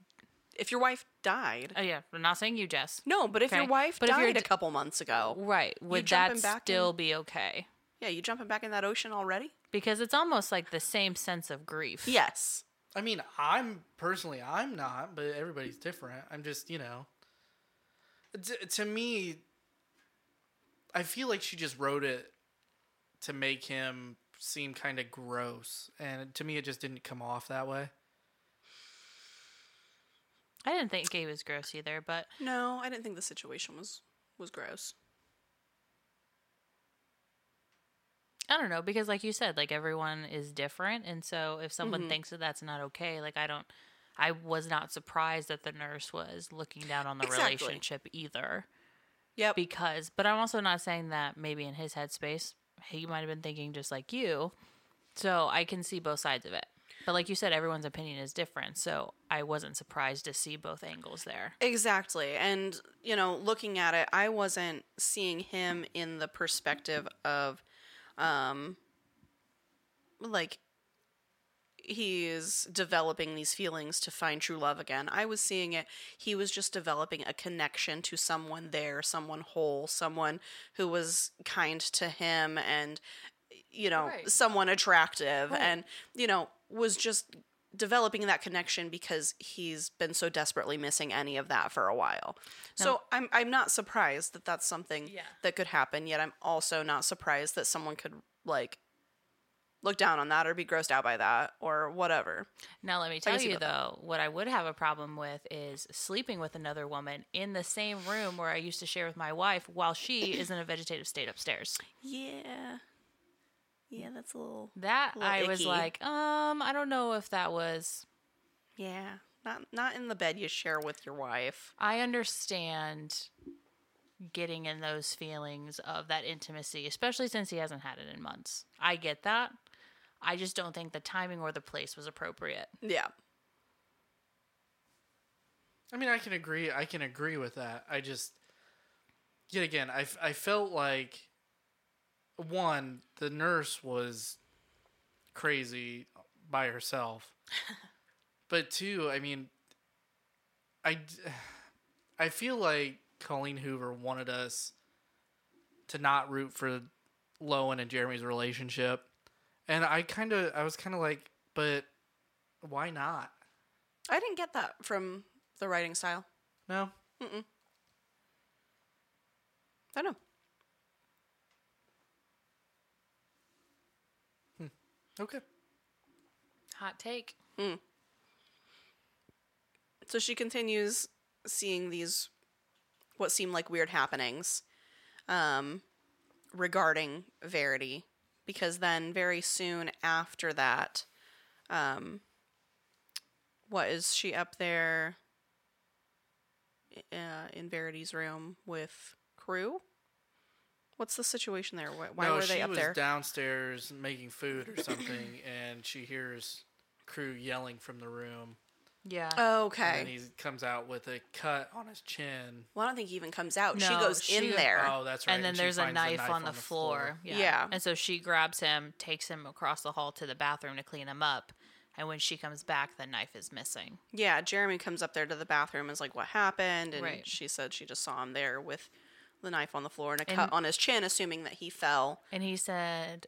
if your wife died. oh yeah, I'm not saying you Jess. No, but if your wife but if died you're a d- couple months ago, Right. Would that still in- be okay? yeah, you jumping back in that ocean already? Because it's almost like the same sense of grief. Yes. I mean, I'm personally, I'm not, but everybody's different. I'm just, you know, t- to me, I feel like she just wrote it to make him seem kind of gross, and to me, it just didn't come off that way. I didn't think Gabe was gross either, but No, I didn't think the situation was was gross. I don't know because like you said, like everyone is different, and so if someone Mm-hmm. thinks that that's not okay, like I don't, I was not surprised that the nurse was looking down on the Exactly. relationship either. Yep. Because, but I'm also not saying that maybe in his headspace he might have been thinking just like you. So I can see both sides of it. But like you said, everyone's opinion is different, so I wasn't surprised to see both angles there. Exactly. And, you know, looking at it, I wasn't seeing him in the perspective of um like he's developing these feelings to find true love again. I was seeing it. He was just developing a connection to someone there, someone whole, someone who was kind to him and, you know, Right. someone attractive Right. and, you know, was just developing that connection because he's been so desperately missing any of that for a while. So I'm I'm not surprised that that's something Yeah. that could happen. Yet I'm also not surprised that someone could like look down on that or be grossed out by that or whatever. Now, let me tell you that. though, what I would have a problem with is sleeping with another woman in the same room where I used to share with my wife while she is in a vegetative state upstairs. Yeah. Yeah, that's a little That Little I was like, um, I don't know if that was. yeah. Not not in the bed you share with your wife. I understand getting in those feelings of that intimacy, especially since he hasn't had it in months. I get that. I just don't think the timing or the place was appropriate. Yeah. I mean, I can agree. I can agree with that. I just, yet again, I, I felt like, one, the nurse was crazy by herself. but two, I mean, I, I feel like Colleen Hoover wanted us to not root for Lowen and Jeremy's relationship. And I kind of, I was kind of like, but why not? I didn't get that from the writing style. No? I don't know. Okay. Hot take. So she continues seeing these what seem like weird happenings um, regarding Verity, because then very soon after that, um, what is she up there uh, in Verity's room with crew? What's the situation there? Why, why no, were they she was downstairs making food or something, and she hears crew yelling from the room. Yeah. Oh, And then he comes out with a cut on his chin. Well, I don't think he even comes out. she goes she- in there. Oh, that's right. and then she there's a finds knife, on, the, floor. Yeah. Yeah. And so she grabs him, takes him across the hall to the bathroom to clean him up. And when she comes back, the knife is missing. Yeah, Jeremy comes up there to the bathroom and is like, "What happened?" And Right. she said she just saw him there with the knife on the floor and a And- cut on his chin, assuming that he fell And he said,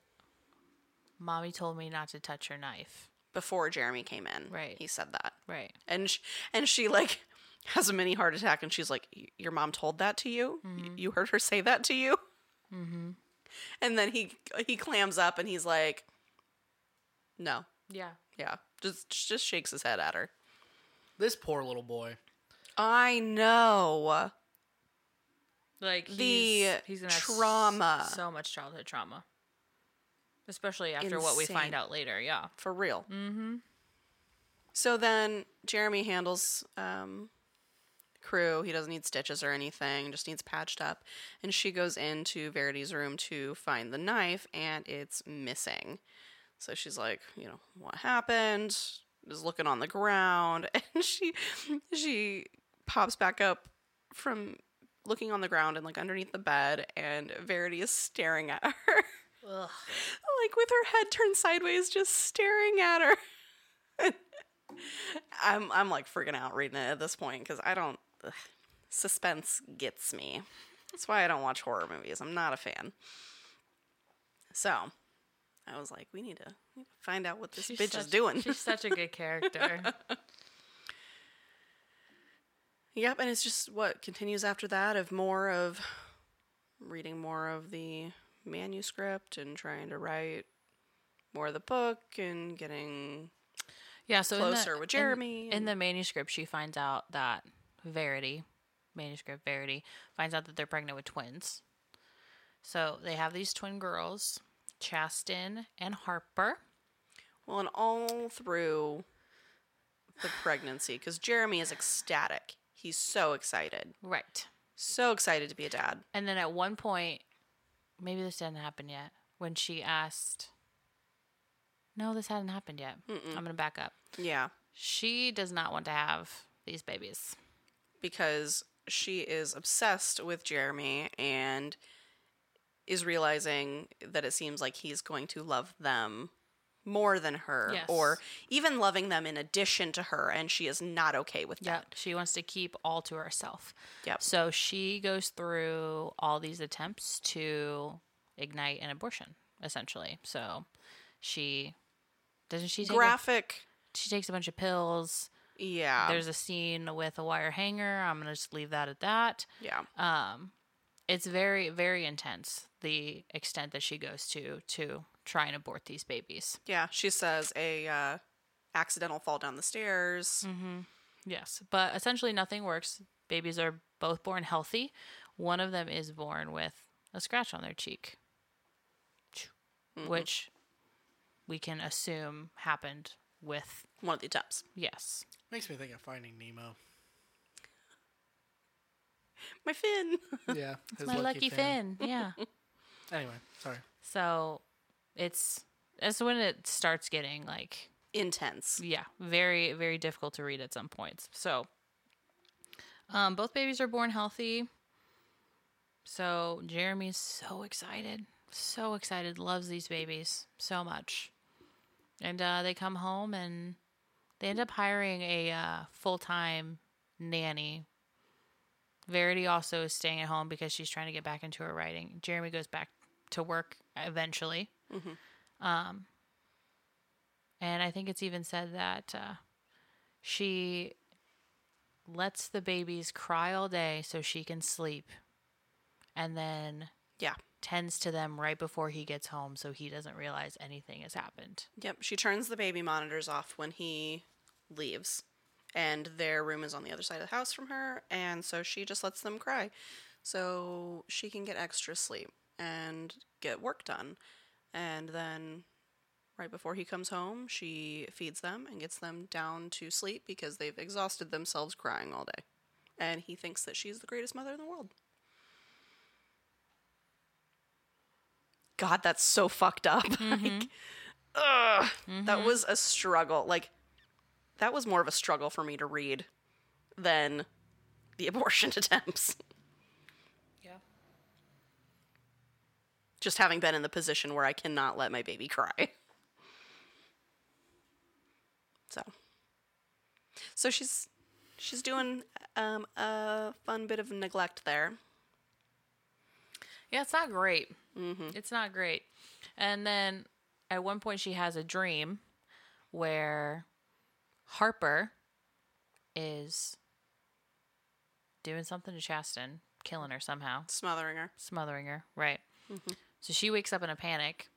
Mommy told me not to touch your knife. Before Jeremy came in. Right. He said that, Right. and sh- and she like has a mini heart attack, and she's like, "Y- "Your mom told that to you? Y- You heard her say that to you?" Mm-hmm. And then he he clams up and he's like, "No, Yeah. yeah," just just shakes his head at her. This poor little boy. I know. Like The he's, he's gonna trauma. so much childhood trauma, especially after what we find out later. Yeah, for real. Mm-hmm. So then Jeremy handles um, crew. He doesn't need stitches or anything; just needs patched up. And she goes into Verity's room to find the knife, and it's missing. So she's like, you know, what happened? Is looking on the ground, and she she pops back up from looking on the ground and like underneath the bed, and Verity is staring at her Ugh. like with her head turned sideways, just staring at her. I'm I'm like freaking out reading it at this point because I don't ugh, suspense gets me. That's why I don't watch horror movies. I'm not a fan. So I was like, we need to, we need to find out what this She's bitch is doing. She's such a good character. Yep, and it's just what continues after that of more of reading more of the manuscript and trying to write more of the book and getting yeah, so in the- Closer with Jeremy In, and- the manuscript, she finds out that Verity, manuscript Verity, finds out that they're pregnant with twins. So they have these twin girls, Chastin and Harper. well, and all through the pregnancy because Jeremy is ecstatic. He's so excited, Right. so excited to be a dad. And then at one point, maybe this didn't happen yet, when she asked, No, this hadn't happened yet. I'm going to back up. Yeah, She does not want to have these babies. because she is obsessed with Jeremy and is realizing that it seems like he's going to love them more than her Yes. or even loving them in addition to her and she is not okay with that. she wants to keep all to herself. Yep. So she goes through all these attempts to ignite an abortion, essentially. So she doesn't she take a, Graphic. she takes a bunch of pills. Yeah. There's a scene with a wire hanger. I'm gonna just leave that at that. yeah. Um, it's very very intense. The extent that she goes to to try and abort these babies. Yeah, she says a uh, accidental fall down the stairs. Yes, but essentially nothing works. Babies are both born healthy. One of them is born with a scratch on their cheek, which we can assume happened with One of the attempts. yes. Makes me think of Finding Nemo. My fin. Yeah, his My lucky, fin. Yeah. Anyway, sorry. so it's that's when it starts getting like Intense. yeah, very very difficult to read at some points. So um both babies are born healthy. So Jeremy's so excited. So excited, loves these babies so much. And uh, they come home and they end up hiring a uh, full time nanny. Verity also is staying at home because she's trying to get back into her writing. Jeremy goes back to work eventually. Um, and I think it's even said that uh, she lets the babies cry all day so she can sleep and then Yeah. tends to them right before he gets home so he doesn't realize anything has happened. Yep. She turns the baby monitors off when he leaves. And their room is on the other side of the house from her. And so she just lets them cry. So she can get extra sleep and get work done. And then right before he comes home, she feeds them and gets them down to sleep because they've exhausted themselves crying all day. And he thinks that she's the greatest mother in the world. God, that's so fucked up. like, mm-hmm. ugh, that mm-hmm. was a struggle. Like, that was more of a struggle for me to read than the abortion attempts. Just having been in the position where I cannot let my baby cry. So, so she's she's doing um, a fun bit of neglect there. Yeah, it's not great. It's not great. And then at one point, she has a dream where Harper is doing something to Chastin, killing her somehow, Smothering her. smothering her. Right. So she wakes up in a panic,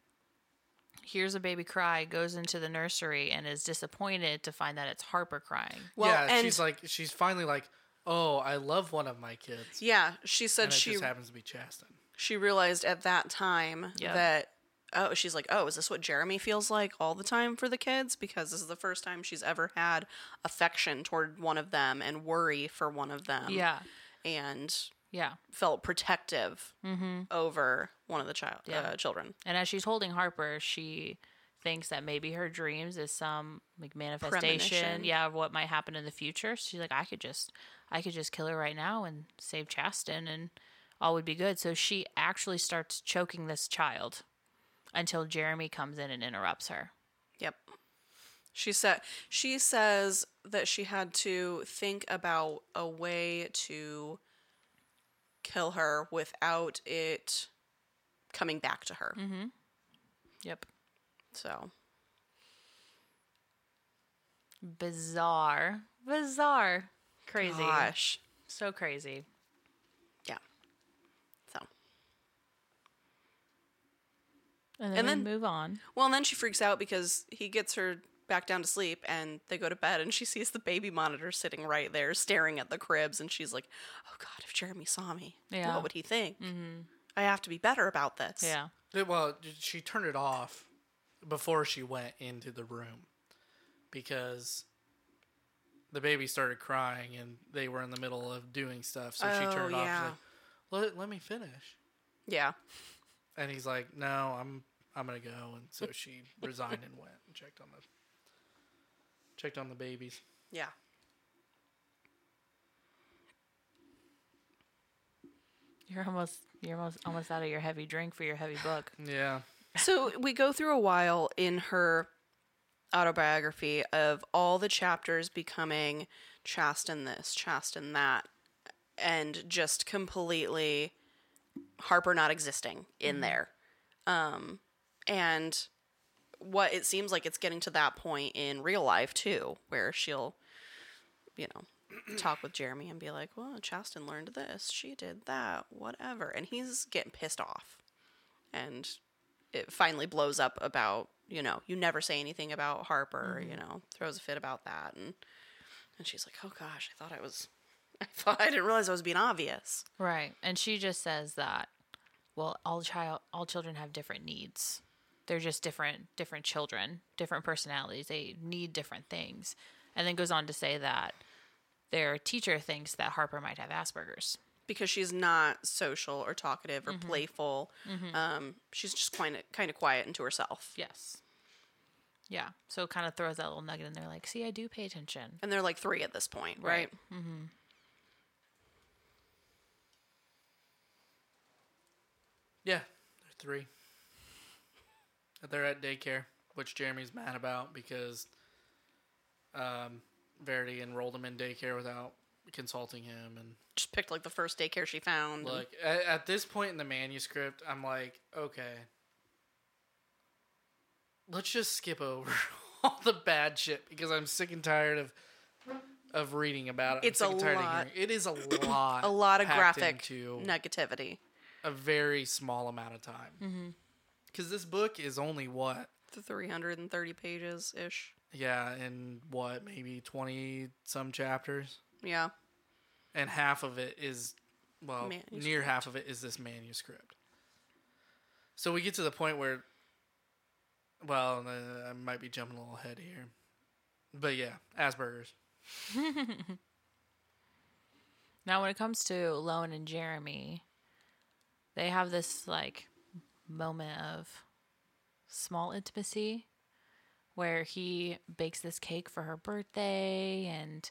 hears a baby cry, goes into the nursery, and is disappointed to find that it's Harper crying. Well, yeah, and she's like, she's finally like, oh, I love one of my kids. yeah, she said And it she just happens to be Chastin. she realized at that time Yeah. that oh she's like oh is this what jeremy feels like all the time for the kids because this is the first time she's ever had affection toward one of them and worry for one of them Yeah. and Yeah. felt protective mm-hmm. over one of the child Yeah. uh, children And as she's holding Harper, she thinks that maybe her dreams is some like manifestation, yeah, of what might happen in the future. So she's like, I could just, I could just kill her right now and save Chastin, and all would be good. So she actually starts choking this child until Jeremy comes in and interrupts her. Yep. She said she says that she had to think about a way to kill her without it coming back to her. Mm-hmm. Yep. So Bizarre, bizarre, crazy, gosh. so crazy. Yeah. So And then, And then- move on. well, and then she freaks out because he gets her back down to sleep, and they go to bed, and she sees the baby monitor sitting right there, staring at the cribs, and she's like, "Oh God, if Jeremy saw me, Yeah. what would he think? Mm-hmm. I have to be better about this." Yeah. It- well, she turned it off before she went into the room because the baby started crying and they were in the middle of doing stuff. So she Oh, turned it off. yeah. She's like, let, let me finish. Yeah. And he's like, no, I'm I'm gonna go. And so she resigned and went and checked on the checked on the babies. Yeah. You're almost, you're almost, almost out of your heavy drink for your heavy book. Yeah. So we go through a while in her autobiography of all the chapters becoming Chastin this, Chastin that, and just completely Harper not existing in there. Um, and what it seems like it's getting to that point in real life too, where she'll, you know, talk with Jeremy and be like, "Well, Chastin learned this, she did that, whatever," and he's getting pissed off, and it finally blows up about you know you never say anything about Harper, you mm-hmm. know, throws a fit about that, and and she's like, "Oh gosh, I thought I was." I thought I didn't realize I was being obvious. Right. And she just says that well, all child all children have different needs. They're just different different children, different personalities. They need different things. And then goes on to say that their teacher thinks that Harper might have Asperger's. because she's not social or talkative or playful. Um, she's just kind of kind of quiet into herself. Yes. Yeah. So it kind of throws that little nugget in there like, see, I do pay attention. And they're like three at this point, right? Right. Yeah, they're three. They're at daycare, which Jeremy's mad about because um, Verity enrolled him in daycare without consulting him. And Just picked like the first daycare she found. look, at, at this point in the manuscript, I'm like, okay, let's just skip over all the bad shit because I'm sick and tired of of reading about it. It's a lot. It is a lot. a lot of graphic negativity. a very small amount of time. Mm-hmm. Because this book is only what 330 pages ish. Yeah, in what, maybe 20 some chapters? Yeah. And half of it is, well, Manuscript. near half of it is this manuscript. So we get to the point where, well, uh, I might be jumping a little ahead here. But yeah, Asperger's. Now, when it comes to Lowen and Jeremy, they have this like moment of small intimacy where he bakes this cake for her birthday and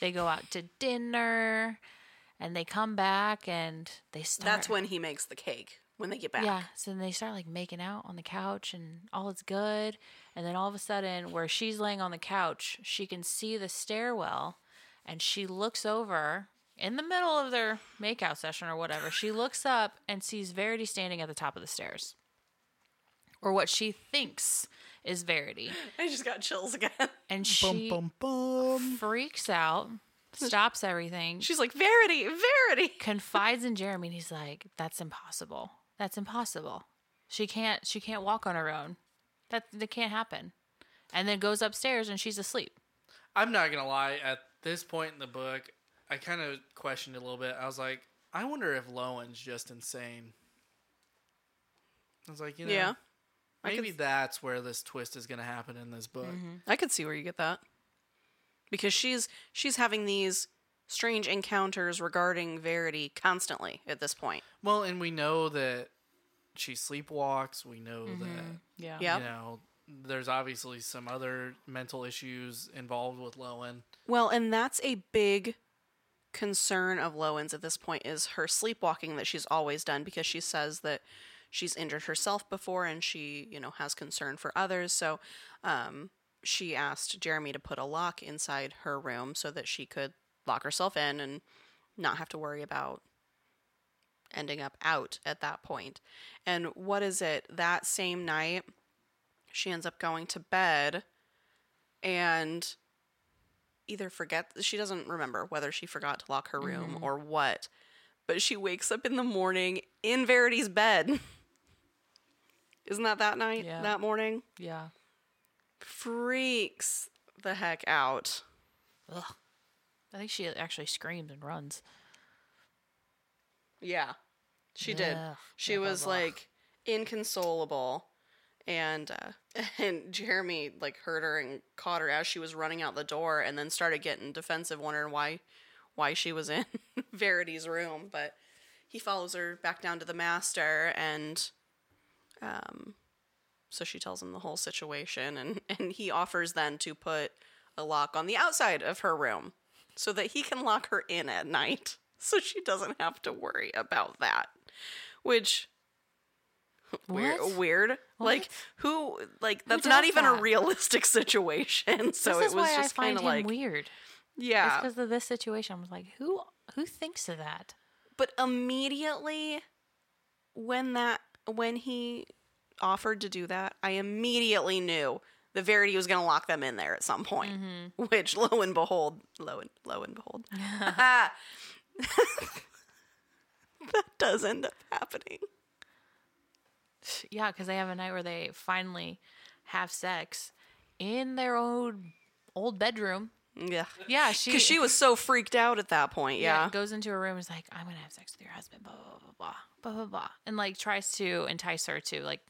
they go out to dinner and they come back and they start. That's when he makes the cake when they get back. Yeah, so then they start like making out on the couch and all is good. And then all of a sudden, where she's laying on the couch, she can see the stairwell and she looks over in the middle of their makeout session or whatever. She looks up and sees Verity standing at the top of the stairs. Or what she thinks is Verity. I just got chills again. And she bum. freaks out, stops everything, She's like, Verity, Verity. confides in Jeremy and he's like, That's impossible. That's impossible. She can't she can't walk on her own. That that can't happen. And then goes upstairs and she's asleep. I'm not going to lie, at this point in the book, I kind of questioned a little bit. I was like, I wonder if Lowen's just insane. I was like, you know, Yeah. I maybe could- that's where this twist is going to happen in this book. Mm-hmm. I could see where you get that. Because she's she's having these strange encounters regarding Verity constantly at this point. Well, and we know that she sleepwalks. We know mm-hmm. that Yeah. Yeah. you know there's obviously some other mental issues involved with Lowen. Well, and that's a big concern of Lowen's at this point is her sleepwalking that she's always done because she says that she's injured herself before and she, you know, has concern for others. So, um, she asked Jeremy to put a lock inside her room so that she could lock herself in and not have to worry about ending up out at that point. And what is it? That same night, she ends up going to bed and either forget she doesn't remember whether she forgot to lock her room or what but she wakes up in the morning in verity's bed isn't that that night Yeah. that morning Yeah. freaks the heck out Ugh. I think she actually screams and runs. yeah she did Ugh, she blah, blah, was blah. like inconsolable and uh, and jeremy like heard her and caught her as she was running out the door and then started getting defensive wondering why why she was in verity's room but he follows her back down to the master and um so she tells him the whole situation and and he offers then to put a lock on the outside of her room so that he can lock her in at night so she doesn't have to worry about that which Weird, What? weird. Like What? who? Like that's not does even a realistic situation. So it was just kind of like, weird. Yeah. because of this situation. I was like, who who thinks of that? But immediately, when that when he offered to do that, I immediately knew the Verity was going to lock them in there at some point. Mm-hmm. Which, lo and behold, lo and lo and behold, that does end up happening. Yeah, because they have a night where they finally have sex in their own old bedroom. Yeah, Yeah, she because she was so freaked out at that point. Yeah, goes into her room and is like, I'm gonna have sex with your husband, blah blah blah blah blah blah blah, and like tries to entice her to like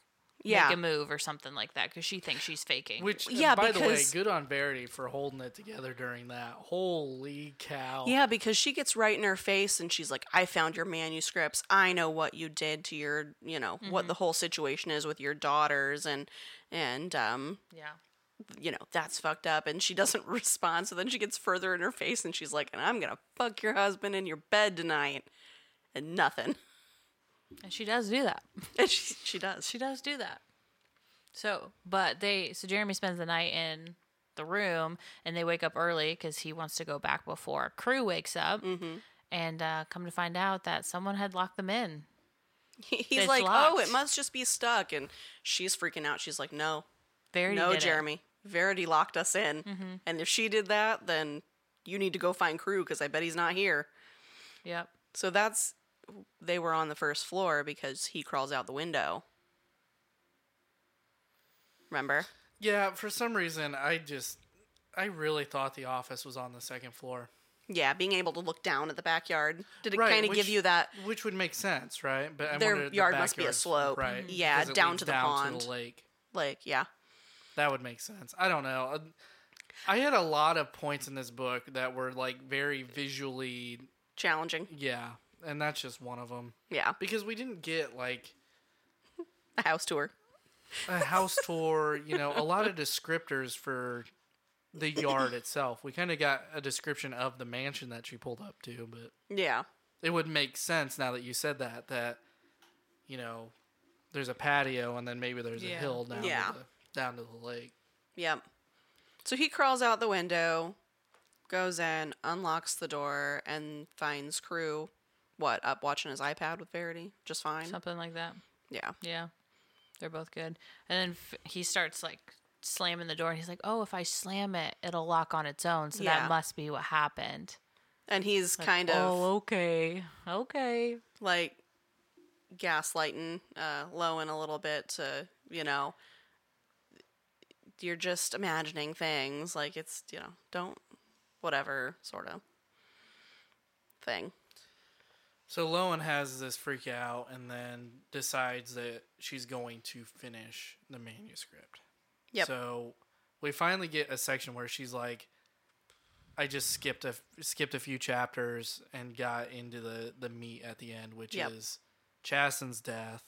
Yeah. make a move or something like that because she thinks she's faking. Which, Yeah, by the way, good on Verity for holding it together during that. Holy cow! Yeah, because she gets right in her face and she's like, I found your manuscripts. I know what you did to your, you know, what the whole situation is with your daughters and and um, yeah, you know, that's fucked up and she doesn't respond. So then she gets further in her face and she's like, and I'm going to fuck your husband in your bed tonight. And nothing. and she does do that. And she she does. She does do that. So, but they so Jeremy spends the night in the room, and they wake up early because he wants to go back before crew wakes up. Mm-hmm. And uh, come to find out that someone had locked them in. He's It's like, "Oh, it must just be stuck." And she's freaking out. She's like, "No. Verity no, did it. Jeremy. Verity locked us in. Mm-hmm. And if she did that, then you need to go find crew because I bet he's not here." Yep. So that's they were on the first floor because he crawls out the window. Remember? Yeah, for some reason, I just, I really thought the office was on the second floor. Yeah, being able to look down at the backyard. Did it Right, kind of give you that? Which would make sense, right? But I Their wondered the yard must be a slope. right? Mm-hmm. Yeah, down to the down pond. to the lake. Like, yeah, That would make sense. I don't know. I had a lot of points in this book that were like very visually, challenging. yeah, and that's just one of them Yeah, because we didn't get like a house tour. a house tour, you know, a lot of descriptors for the yard itself. We kind of got a description of the mansion that she pulled up to, but Yeah, it would make sense now that you said that that you know there's a patio and then maybe there's a hill down Yeah. the, down to the lake. yep. So he crawls out the window, goes in, unlocks the door, and finds crew. What up watching his iPad with Verity? Just fine. Something like that. Yeah, Yeah. They're both good. And then f- he starts like slamming the door, and he's like, "Oh, if I slam it, it'll lock on its own. So Yeah. that must be what happened." and he's kind of Oh, okay, okay. like gaslighting uh, Lowen a little bit to, you know, you're just imagining things. Like it's, you know, don't, whatever sort of thing. So Lowen has this freak out and then decides that she's going to finish the manuscript. Yep. So we finally get a section where she's like, "I just skipped a skipped a few chapters and got into the the meat at the end, which Yep. is Chastin's death,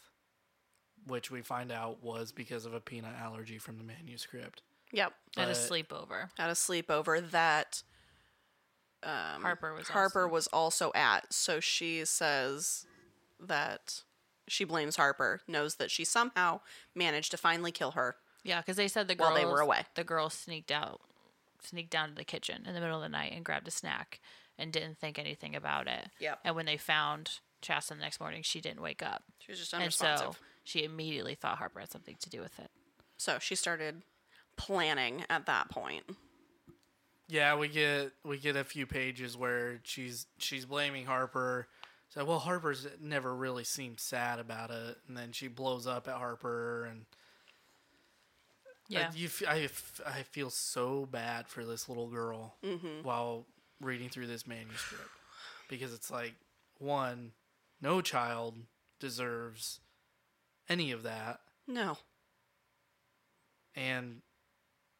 which we find out was because of a peanut allergy from the manuscript. Yep. At a sleepover. At a sleepover that um, Harper was Harper also- was also at. So she says that she blames Harper, knows that she somehow managed to finally kill her. Yeah, because they said the girls While they were away. The girl sneaked out, sneaked down to the kitchen in the middle of the night and grabbed a snack and didn't think anything about it. Yep. And when they found Chastin the next morning, she didn't wake up, She was just and unresponsive. so she immediately thought Harper had something to do with it. So she started planning at that point. Yeah, we get we get a few pages where she's she's blaming Harper. So well, Harper's never really seemed sad about it, and then she blows up at Harper, and Yeah. I, you, f- I, f- I feel so bad for this little girl mm-hmm. while reading through this manuscript because it's like one, no child deserves any of that, No. and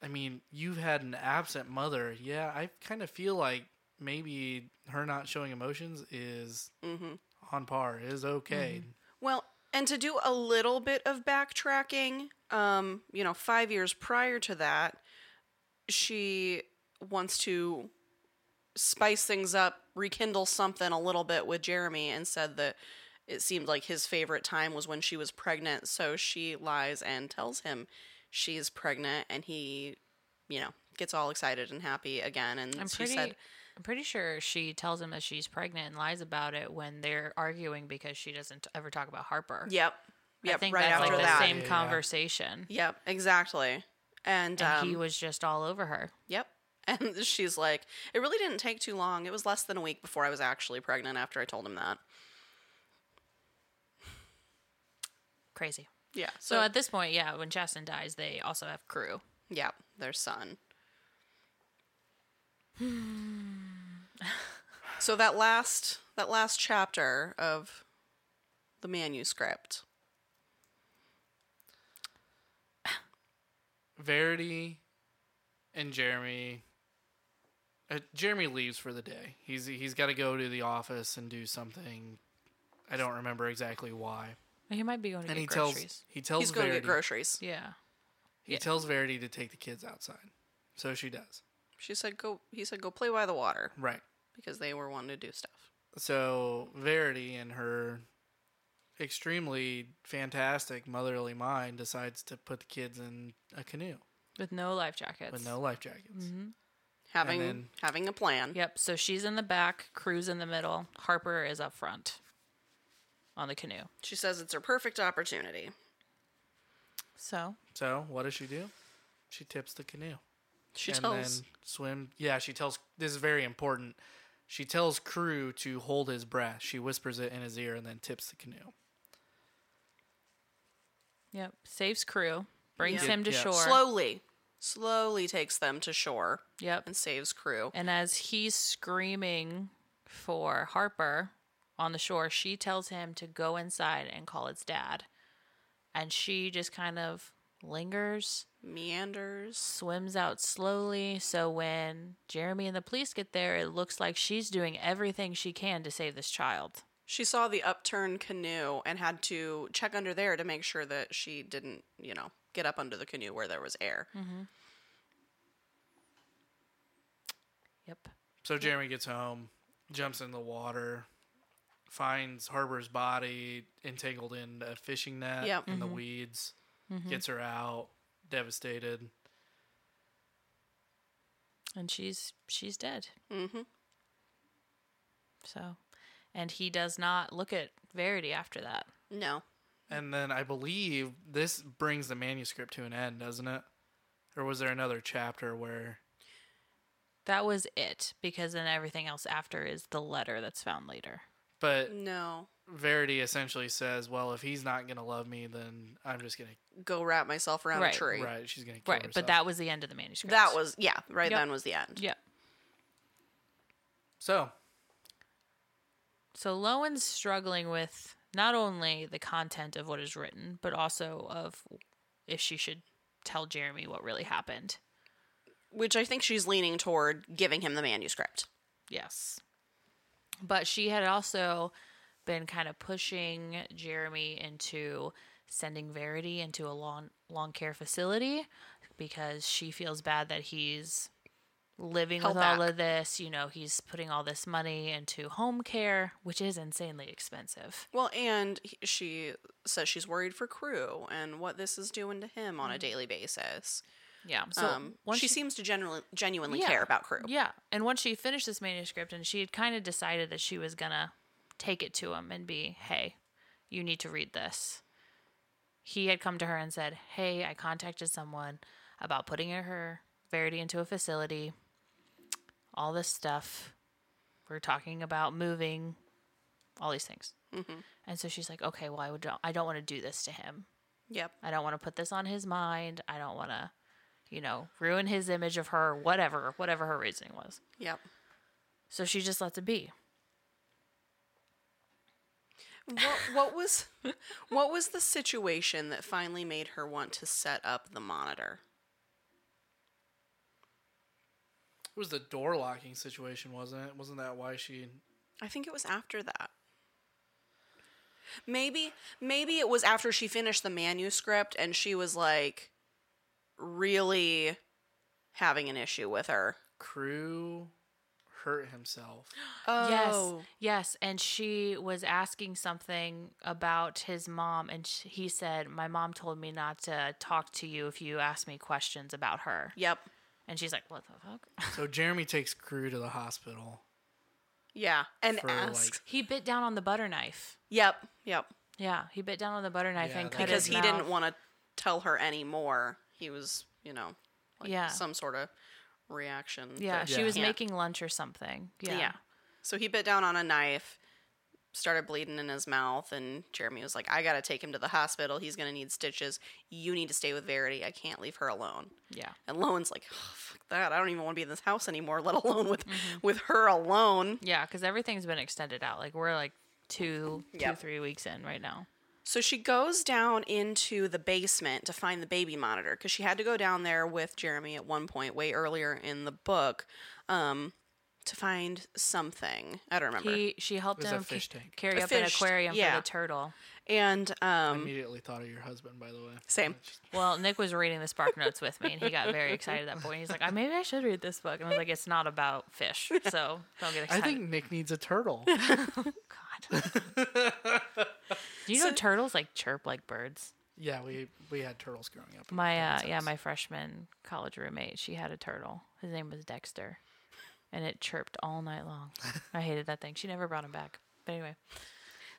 I mean you've had an absent mother. Yeah, I kind of feel like maybe her not showing emotions is on par, is okay. Well, and to do a little bit of backtracking, um, you know, five years prior to that, she wants to spice things up, rekindle something a little bit with Jeremy, and said that it seemed like his favorite time was when she was pregnant. So she lies and tells him she's pregnant, and he, you know, gets all excited and happy again. And I'm she pretty. said, I'm pretty sure she tells him that she's pregnant and lies about it when they're arguing because she doesn't ever talk about Harper. "Yep, I think right that's after like the that, same Yeah, yeah. conversation. yep, exactly. And, And um, he was just all over her. Yep. And she's like, it really didn't take too long. It was less than a week before I was actually pregnant after I told him that. Crazy. Yeah. So, So, at this point, yeah, when Chastin dies, they also have crew. yeah, their son. so that last that last chapter of the manuscript. Verity and Jeremy. Uh, Jeremy leaves for the day. He's he's got to go to the office and do something. I don't remember exactly why. He might be going to And get he groceries. tells he tells He's going Verity to get groceries. yeah. he yeah. tells Verity to take the kids outside. So she does. She said go he said go play by the water Right. because they were wanting to do stuff. So Verity and her extremely fantastic motherly mind decides to put the kids in a canoe With no life jackets. with no life jackets. Mm-hmm. Having then- having a plan. Yep. So she's in the back, Crew's in the middle, Harper is up front on the canoe. She says it's her perfect opportunity. So So what does she do? She tips the canoe. She and tells then swim. Yeah, she tells. This is very important. She tells Crew to hold his breath. She whispers it in his ear and then tips the canoe. Yep. Saves crew. Brings Yeah. him to Yeah. shore. slowly, slowly takes them to shore Yep. and saves crew. And as he's screaming for Harper on the shore, she tells him to go inside and call its dad. And she just kind of lingers, Meanders. swims out slowly. So when Jeremy and the police get there, it looks like she's doing everything she can to save this child. She saw the upturned canoe and had to check under there to make sure that she didn't, you know, get up under the canoe where there was air. Mm-hmm. Yep. So Jeremy gets home, jumps in the water, finds Harper's body entangled in a fishing net Yep. in the weeds, gets her out, devastated. And she's she's dead. Mm-hmm. So and he does not look at Verity after that. No. And then I believe this brings the manuscript to an end, doesn't it? Or was there another chapter where That was it because then everything else after is the letter that's found later. But No. Verity essentially says, "Well, if he's not gonna love me, then I'm just gonna Go wrap myself around Right. a tree. right. She's gonna kill Right, herself." but that was the end of the manuscript. That was yeah, right Yep. then was the end. yeah. so So Lowen's struggling with not only the content of what is written, but also of if she should tell Jeremy what really happened. Which I think she's leaning toward giving him the manuscript. Yes. But she had also been kind of pushing Jeremy into sending Verity into a long long care facility because she feels bad that he's living Held with all of this, you know, he's putting all this money into home care, which is insanely expensive. Well, and he- she says she's worried for crew and what this is doing to him on a mm-hmm. daily basis. Yeah. So um, once she, seems to genuinely genuinely Yeah. care about crew. Yeah. And once she finished this manuscript and she had kind of decided that she was going to take it to him and be, hey, you need to read this. He had come to her and said, hey, I contacted someone about putting her Verity into a facility, all this stuff. We're talking about moving, all these things. And so she's like, okay, well, I would don't, I don't want to do this to him. Yep. I don't want to put this on his mind. I don't want to, you know, ruin his image of her, whatever, whatever her reasoning was. Yep. So she just lets it be. What, what was what was the situation that finally made her want to set up the monitor? it was the door locking situation, wasn't it? Wasn't that why she? I think it was after that. Maybe maybe it was after she finished the manuscript and she was like really having an issue with her. Crew hurt himself. Yes, Oh. yes, Yes, and she was asking something about his mom, and sh- he said, "My mom told me not to talk to you if you ask me questions about her." Yep. And she's like, "What the fuck?" So Jeremy takes Crew to the hospital. Yeah. And For, like- asks. he bit down on the butter knife. Yep. Yep. Yeah, he bit down on the butter knife Yeah, and that- cut Because his he didn't want to tell her anymore. He was, you know, like Yeah. some sort of reaction. Yeah, that she Yeah. was can't- making lunch or something. Yeah. Yeah. So he bit down on a knife, started bleeding in his mouth, and Jeremy was like, I got to take him to the hospital. He's going to need stitches. You need to stay with Verity. I can't leave her alone. Yeah. And Lowen's like, oh, fuck that. I don't even want to be in this house anymore, let alone with Mm-hmm. with her alone. Yeah, because everything's been extended out. Like we're like two, two, Yep. three weeks in right now. So she goes down into the basement to find the baby monitor because she had to go down there with Jeremy at one point, way earlier in the book, um, to find something. I don't remember. He she helped It was a him ca- fish tank. carry A up an fish- aquarium yeah. for the turtle. and I um, immediately thought of your husband, by the way. same. Well, Nick was reading the Spark Notes with me, and he got very excited at that point. He's like, "I maybe I should read this book," and I was like, "It's not about fish, so don't get excited." I think Nick needs a turtle. God. Do you know turtles like chirp like birds? yeah, we we had turtles growing up. My uh, yeah, my freshman college roommate, she had a turtle. His name was Dexter, and it chirped all night long. I hated that thing. She never brought him back. But anyway,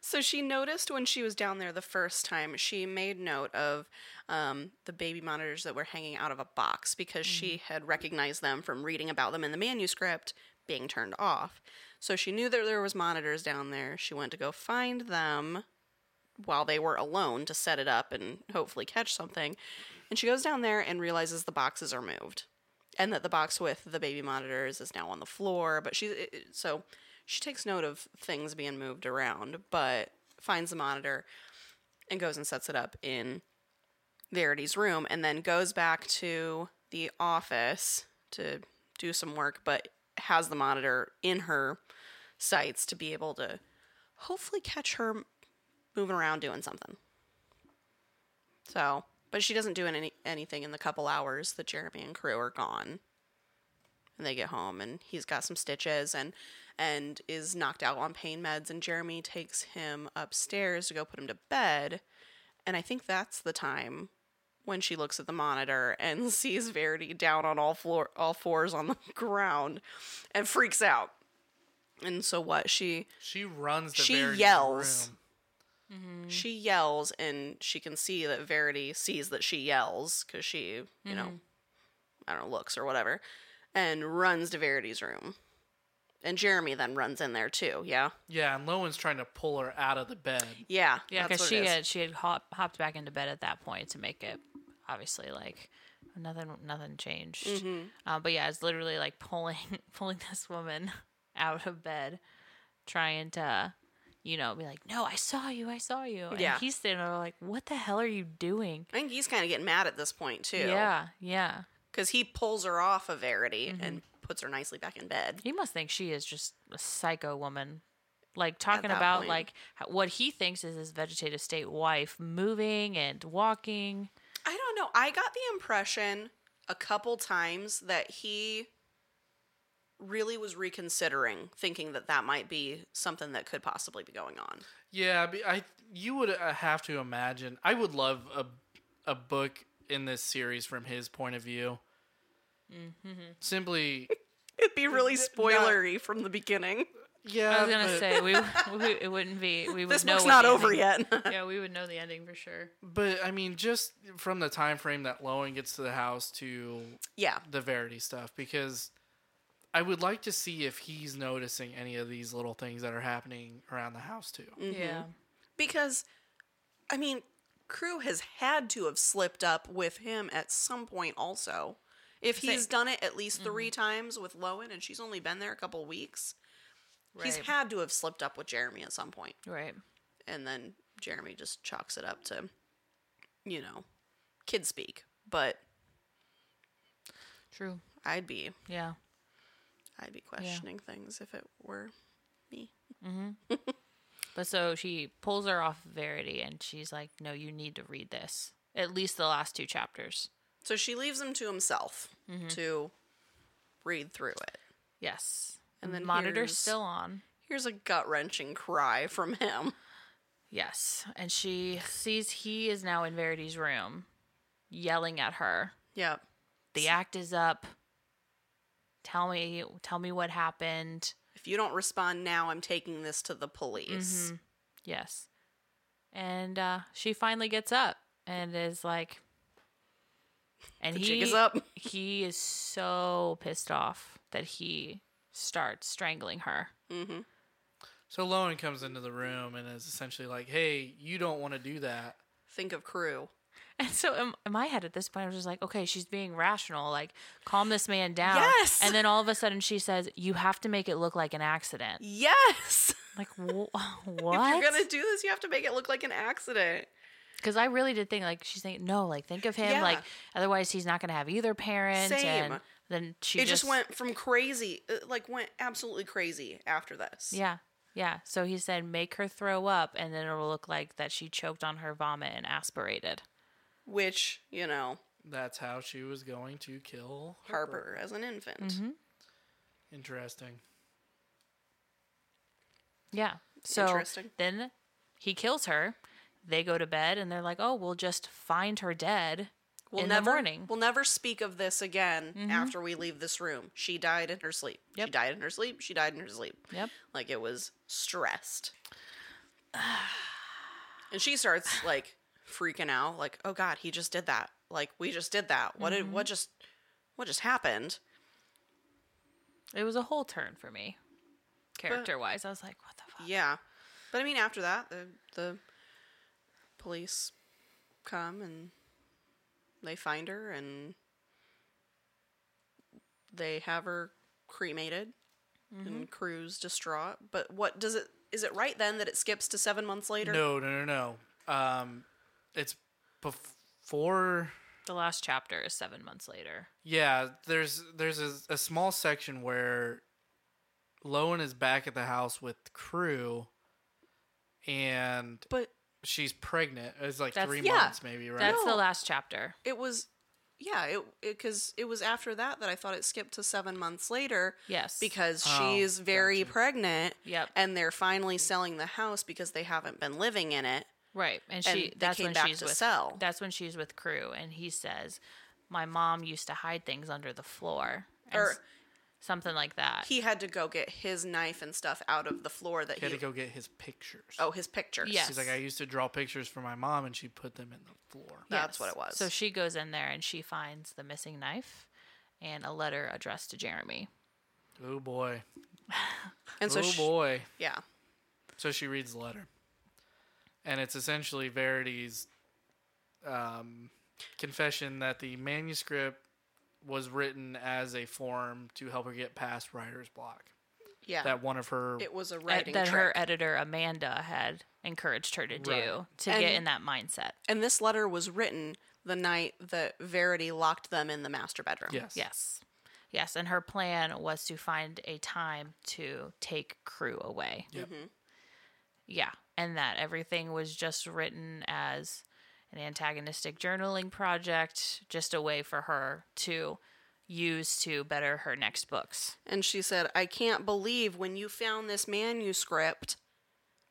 So she noticed when she was down there the first time, she made note of um, the baby monitors that were hanging out of a box because she had recognized them from reading about them in the manuscript being turned off. So she knew that there was monitors down there. She went to go find them while they were alone to set it up and hopefully catch something. And she goes down there and realizes the boxes are moved. And that the box with the baby monitors is now on the floor, but she so she takes note of things being moved around, but finds the monitor and goes and sets it up in Verity's room and then goes back to the office to do some work, but has the monitor in her sights to be able to hopefully catch her moving around doing something. So, but she doesn't do any anything in the couple hours that Jeremy and crew are gone. And they get home and he's got some stitches and and is knocked out on pain meds and Jeremy takes him upstairs to go put him to bed. And I think that's the time when she looks at the monitor and sees Verity down on all floor all fours on the ground and freaks out. And so what she She runs to She Verity's yells. room. Mm-hmm. she yells and she can see that Verity sees that she yells because she, you mm-hmm. know, I don't know, looks or whatever, and runs to Verity's room. And Jeremy then runs in there too. Yeah, Yeah, and Lowen's trying to pull her out of the bed. yeah, yeah, because she had she had hop, hopped back into bed at that point to make it obviously like nothing nothing changed. Mm-hmm. Uh, but yeah, it's literally like pulling pulling this woman out of bed, trying to. You know, be like, no, I saw you, I saw you. And Yeah. he's sitting there like, what the hell are you doing? I think he's kind of getting mad at this point too. Yeah, yeah. because he pulls her off of Verity Mm-hmm. and puts her nicely back in bed. He must think she is just a psycho woman. Like talking about point. like what he thinks is his vegetative state wife moving and walking. I don't know. I got the impression a couple times that he really was reconsidering, thinking that that might be something that could possibly be going on. Yeah, I you would uh, have to imagine. I would love a a book in this series from his point of view. Mm-hmm. Simply, It'd be really Not- spoilery from the beginning. Yeah. I was gonna but, say we, we it wouldn't be we would This know book's not over ending- yet. yeah, we would know the ending for sure. but I mean, just from the time frame that Lowen gets to the house to yeah. the Verity stuff, because I would like to see if he's noticing any of these little things that are happening around the house too. Mm-hmm. Yeah, Because, I mean, Crew has had to have slipped up with him at some point also. If he's done it at least 3 mm-hmm. times with Lowen and she's only been there a couple weeks, he's had to have slipped up with Jeremy at some point. right. And then Jeremy just chalks it up to, you know, kid speak. But True. I'd be Yeah. I'd be questioning things if it were me. Mm-hmm. But so she pulls her off Verity and she's like, "No, you need to read this. At least the last two chapters." So she leaves him to himself mm-hmm. to read through it. Yes. And then monitor's still on. here's a gut wrenching cry from him. Yes, and she sees he is now in Verity's room, yelling at her. Yep. The act is up. Tell me, tell me what happened. If you don't respond now, I'm taking this to the police. Yes, and uh, she finally gets up and is like, and The he is up. he is so pissed off that he starts strangling her. Mm-hmm. So Lowen comes into the room and is essentially like, "Hey, you don't want to do that." Think of crew. And so in, in my head at this point, I was just like, okay, she's being rational. Like, calm this man down. Yes! And then all of a sudden she says, you have to make it look like an accident. Yes. Like, wh- If you're gonna do this, you have to make it look like an accident. Because I really did think, like, she's saying, no, like, think of him. Yeah. Like, otherwise he's not going to have either parent. Same. And then she it just, went from crazy, uh, like went absolutely crazy after this. Yeah. Yeah. So he said, make her throw up, and then it'll look like that she choked on her vomit and aspirated. Which you know, That's how she was going to kill Harper as an infant. Mm-hmm. Interesting. Yeah. So Interesting. then he kills her. They go to bed and they're like, "Oh, we'll just find her dead We'll in never, the morning." We'll never speak of this again mm-hmm. after we leave this room. She died in her sleep. She died in her sleep. She died in her sleep. Yep. Like it was stressed. and she starts like freaking out, like, oh God, he just did that. Like we just did that. What did what mm-hmm. just what just happened? It was a whole turn for me, character-wise. I was like, "What the fuck?" Yeah. But I mean after that the the police come and they find her and they have her cremated and Crew's distraught. But what does it is it right then that it skips to 7 months later? No, no, no, no. Um, it's before. The last chapter is seven months later. Yeah, there's there's a, a small section where Lowen is back at the house with crew, and But she's pregnant. It's like That's- three yeah. months, maybe, right? That's the No. last chapter. it was yeah, it because it, was after that that I thought it skipped to 7 months later Yes. because Oh, she's very gotcha. pregnant Yep. and they're finally selling the house because they haven't been living in it. Right, and And she they that's came when back she's to with sell. that's when she's with crew, and he says, "My mom used to hide things under the floor." And Or- s- something like that. He had to go get his knife and stuff out of the floor that He he, had to go get his pictures. Oh, his pictures. Yes. He's like, I used to draw pictures for my mom, and she put them in the floor. That's what it was. So she goes in there and she finds the missing knife and a letter addressed to Jeremy. Oh boy. And so oh sh- boy. yeah. So she reads the letter, and it's essentially Verity's um, confession that the manuscript was written as a form to help her get past writer's block. Yeah. That one of her it was a Ed- writing that her trick. editor Amanda had encouraged her to do Right. to And- get in that mindset. and this letter was written the night that Verity locked them in the master bedroom. yes, Yes. Yes, and her plan was to find a time to take crew away. Yep. Mm-hmm. Yeah, and that everything was just written as an antagonistic journaling project, just a way for her to use to better her next books. And she said, "I can't believe when you found this manuscript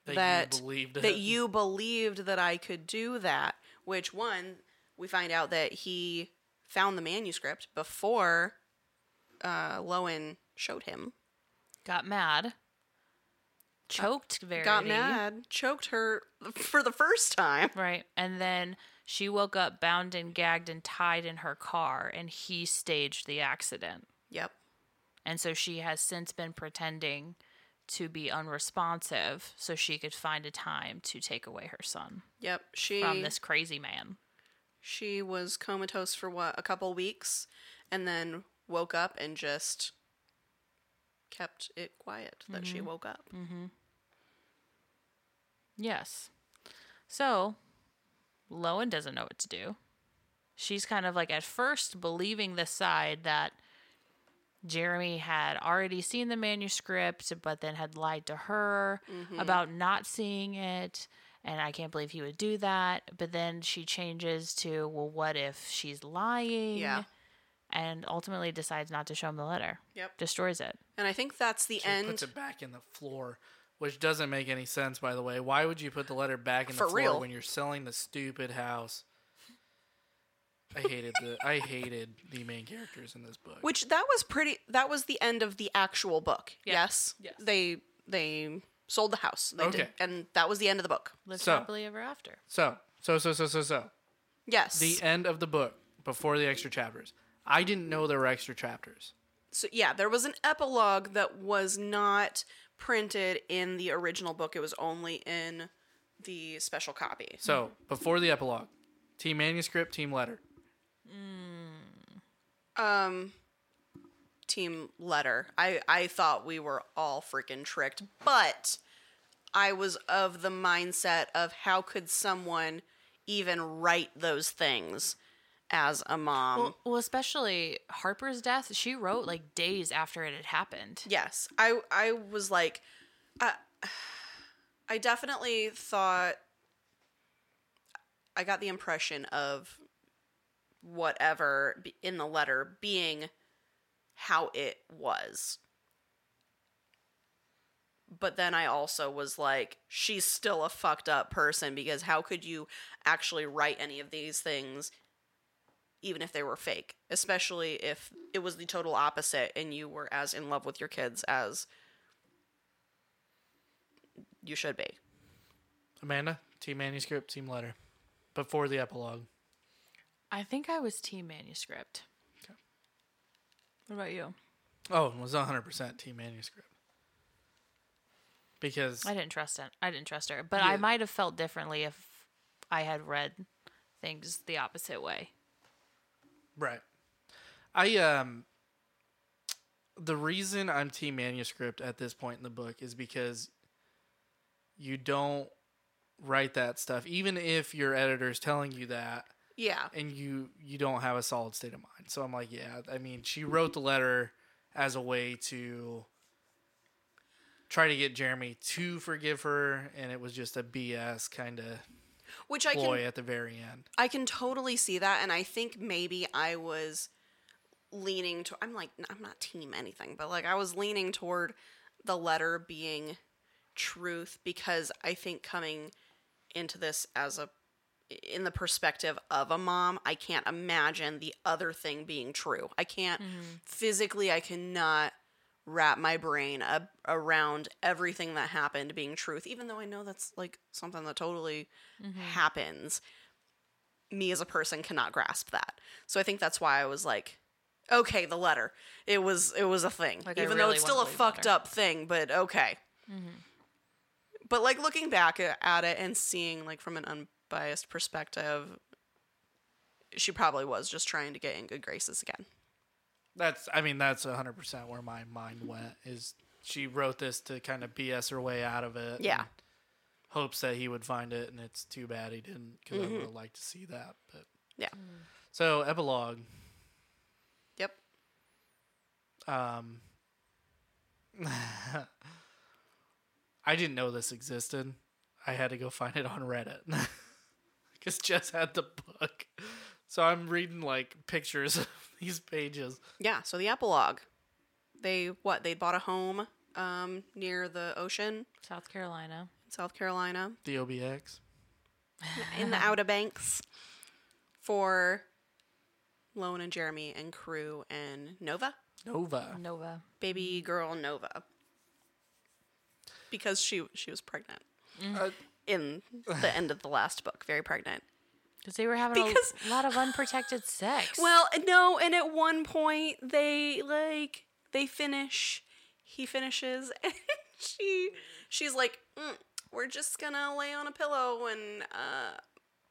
that, that you believed that you believed that I could do that." Which one we find out that he found the manuscript before uh, Lowen showed him. Got mad, choked Verity. Got mad, choked her for the first time. Right. And then she woke up bound and gagged and tied in her car, and he staged the accident. Yep. And so she has since been pretending to be unresponsive so she could find a time to take away her son Yep. She from this crazy man. she was comatose for what a couple weeks, and then woke up and just kept it quiet that she mm-hmm. woke up. Mm-hmm. Yes. So, Lowen doesn't know what to do. She's kind of like at first believing the side that Jeremy had already seen the manuscript, but then had lied to her mm-hmm. about not seeing it. And I can't believe he would do that. But then she changes to, well, what if she's lying? Yeah. and ultimately decides not to show him the letter. Yep. Destroys it. And I think that's the She end. puts it back in the floor, which doesn't make any sense, by the way. Why would you put the letter back in the For floor real. when you're selling the stupid house? I hated the I hated the main characters in this book. Which that was pretty. That was the end of the actual book. Yeah. Yes. Yes. They they sold the house. They did, Okay. and that was the end of the book. Lives So- happily ever after. So, so, so, so, so, so. Yes. The end of the book before the extra chapters. I didn't know there were extra chapters. so yeah, there was an epilogue that was not printed in the original book. It was only in the special copy. So, before the epilogue, team manuscript, team letter. Um, team letter. I I thought we were all freaking tricked, but I was of the mindset of how could someone even write those things as a mom? Well, well, especially Harper's death, she wrote like days after it had happened. Yes, I I was like, I, I definitely thought I got the impression of whatever in the letter being how it was. But then I also was like, she's still a fucked up person because how could you actually write any of these things even if they were fake, especially if it was the total opposite and you were as in love with your kids as you should be. Amanda, team manuscript, team letter. Before the epilogue. I think I was team manuscript. Okay. What about you? Oh, it was 100% team manuscript. Because I didn't trust it. I didn't trust her, but I might have felt differently if I had read things the opposite way. Right. I um the reason I'm team manuscript at this point in the book is because you don't write that stuff even if your editor is telling you that Yeah. and you you don't have a solid state of mind. So I'm like, yeah, I mean, she wrote the letter as a way to try to get Jeremy to forgive her and it was just a BS kind of Which I can at the very end. I can totally see that and I think maybe I was leaning to I'm like I'm not team anything, but like I was leaning toward the letter being truth because I think coming into this as a in the perspective of a mom, I can't imagine the other thing being true. I can't mm-hmm. physically I cannot wrap my brain ab- around everything that happened being truth even though I know that's like something that totally mm-hmm. happens. Me as a person cannot grasp that. So I think that's why I was like okay, the letter. It was it was a thing. Like, even though it's still a wanna believe the fucked letter. up thing, but okay. Mm-hmm. But like looking back at it and seeing like from an unbiased perspective, she probably was just trying to get in good graces again. That's I mean that's 100% where my mind went is she wrote this to kind of BS her way out of it. Yeah. Hopes that he would find it and it's too bad he didn't because I would have liked to see that. But Yeah. so epilogue Yep. um I didn't know this existed. I had to go find it on Reddit. Cuz Jess had the book. So I'm reading like pictures of these pages. Yeah. So the epilogue. They what? They bought a home um, near the ocean, South Carolina. South Carolina, The OBX. in the Outer Banks, for Lowen and Jeremy and Crew and Nova, Nova. Nova. baby girl Nova, because she she was pregnant Uh, in the end of the last book, very pregnant. Because they were having Because- a lot of unprotected sex. Well, no, and at one point they like they finish. He finishes, and she she's like, mm, "We're just gonna lay on a pillow and uh,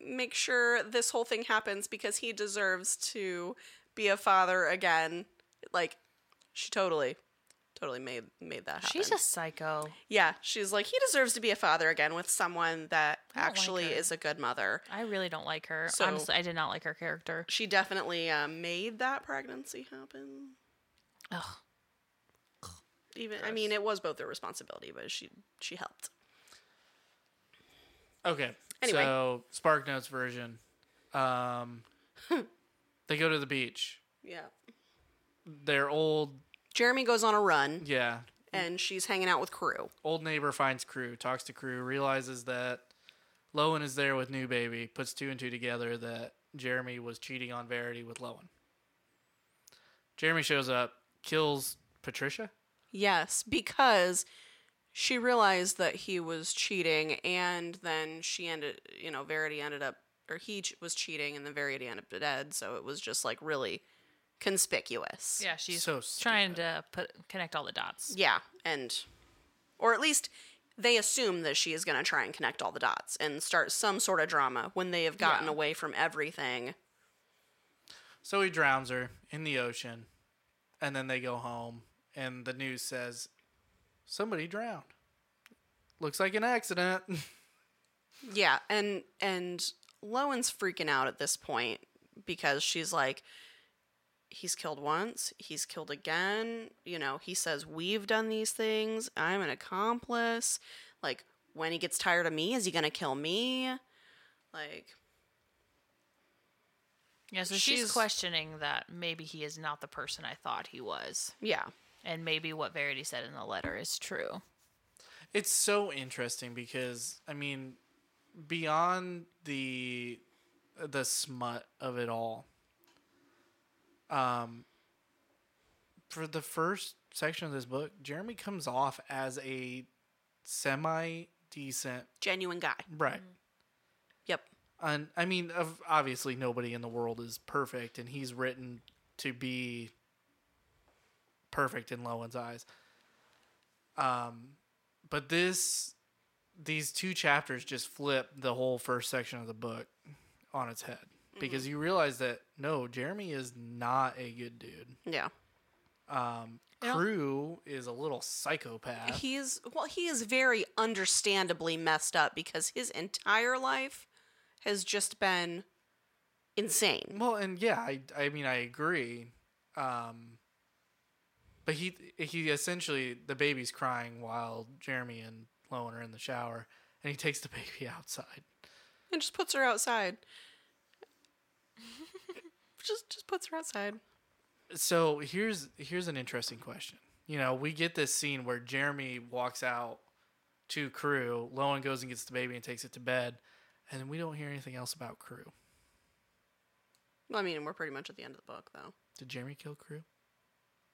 make sure this whole thing happens because he deserves to be a father again." Like, she totally, totally made made that happen. she's a psycho. yeah. She's like, he deserves to be a father again with someone that I don't like actually is a good mother. I really don't like her. So- Honestly, I did not like her character. She definitely uh, made that pregnancy happen. Ugh. Even I mean, it was both their responsibility, but she she helped. Okay. Anyway. So Spark Notes version. Um, they go to the beach. Yeah. Their old, Jeremy goes on a run, yeah, and she's hanging out with crew. old neighbor finds crew, talks to crew, realizes that Lowen is there with new baby, puts two and two together that Jeremy was cheating on Verity with Lowen. Jeremy shows up, kills Patricia. Yes, because she realized that he was cheating, and then she ended, you know, Verity ended up, or he was cheating, and then Verity ended up dead. So it was just like really conspicuous. Yeah, she's So trying to put connect all the dots. Yeah, and, or at least they assume that she is going to try and connect all the dots and start some sort of drama when they have gotten Yeah. away from everything. So he drowns her in the ocean, and then they go home, and the news says somebody drowned. Looks like an accident. Yeah, and and Lowen's freaking out at this point because she's like he's killed once, he's killed again, you know, he says we've done these things, I'm an accomplice. Like when he gets tired of me, is he going to kill me? Like Yeah, so she's, She's- questioning that maybe he is not the person I thought he was, yeah. and maybe what Verity said in the letter is true. it's so interesting because I mean, beyond the the smut of it all, um, for the first section of this book, Jeremy comes off as a semi decent Genuine guy. right. Yep. And I mean, of obviously nobody in the world is perfect, and he's written to be perfect in Lowen's eyes. Um, but this, these two chapters just flip the whole first section of the book on its head because you realize that no, Jeremy is not a good dude. Yeah. Um, know- Crew is a little psychopath. He's well, he is very understandably messed up because his entire life has just been insane. Well, and yeah, I, I mean, I agree. Um, but he he essentially the baby's crying while Jeremy and Lowen are in the shower, and he takes the baby outside. And just puts her outside. Just just puts her outside. So here's here's an interesting question. You know, we get this scene where Jeremy walks out to Crew, Lowen goes and gets the baby and takes it to bed, and we don't hear anything else about Crew. Well, I mean, we're pretty much at the end of the book, though. Did Jeremy kill Crew?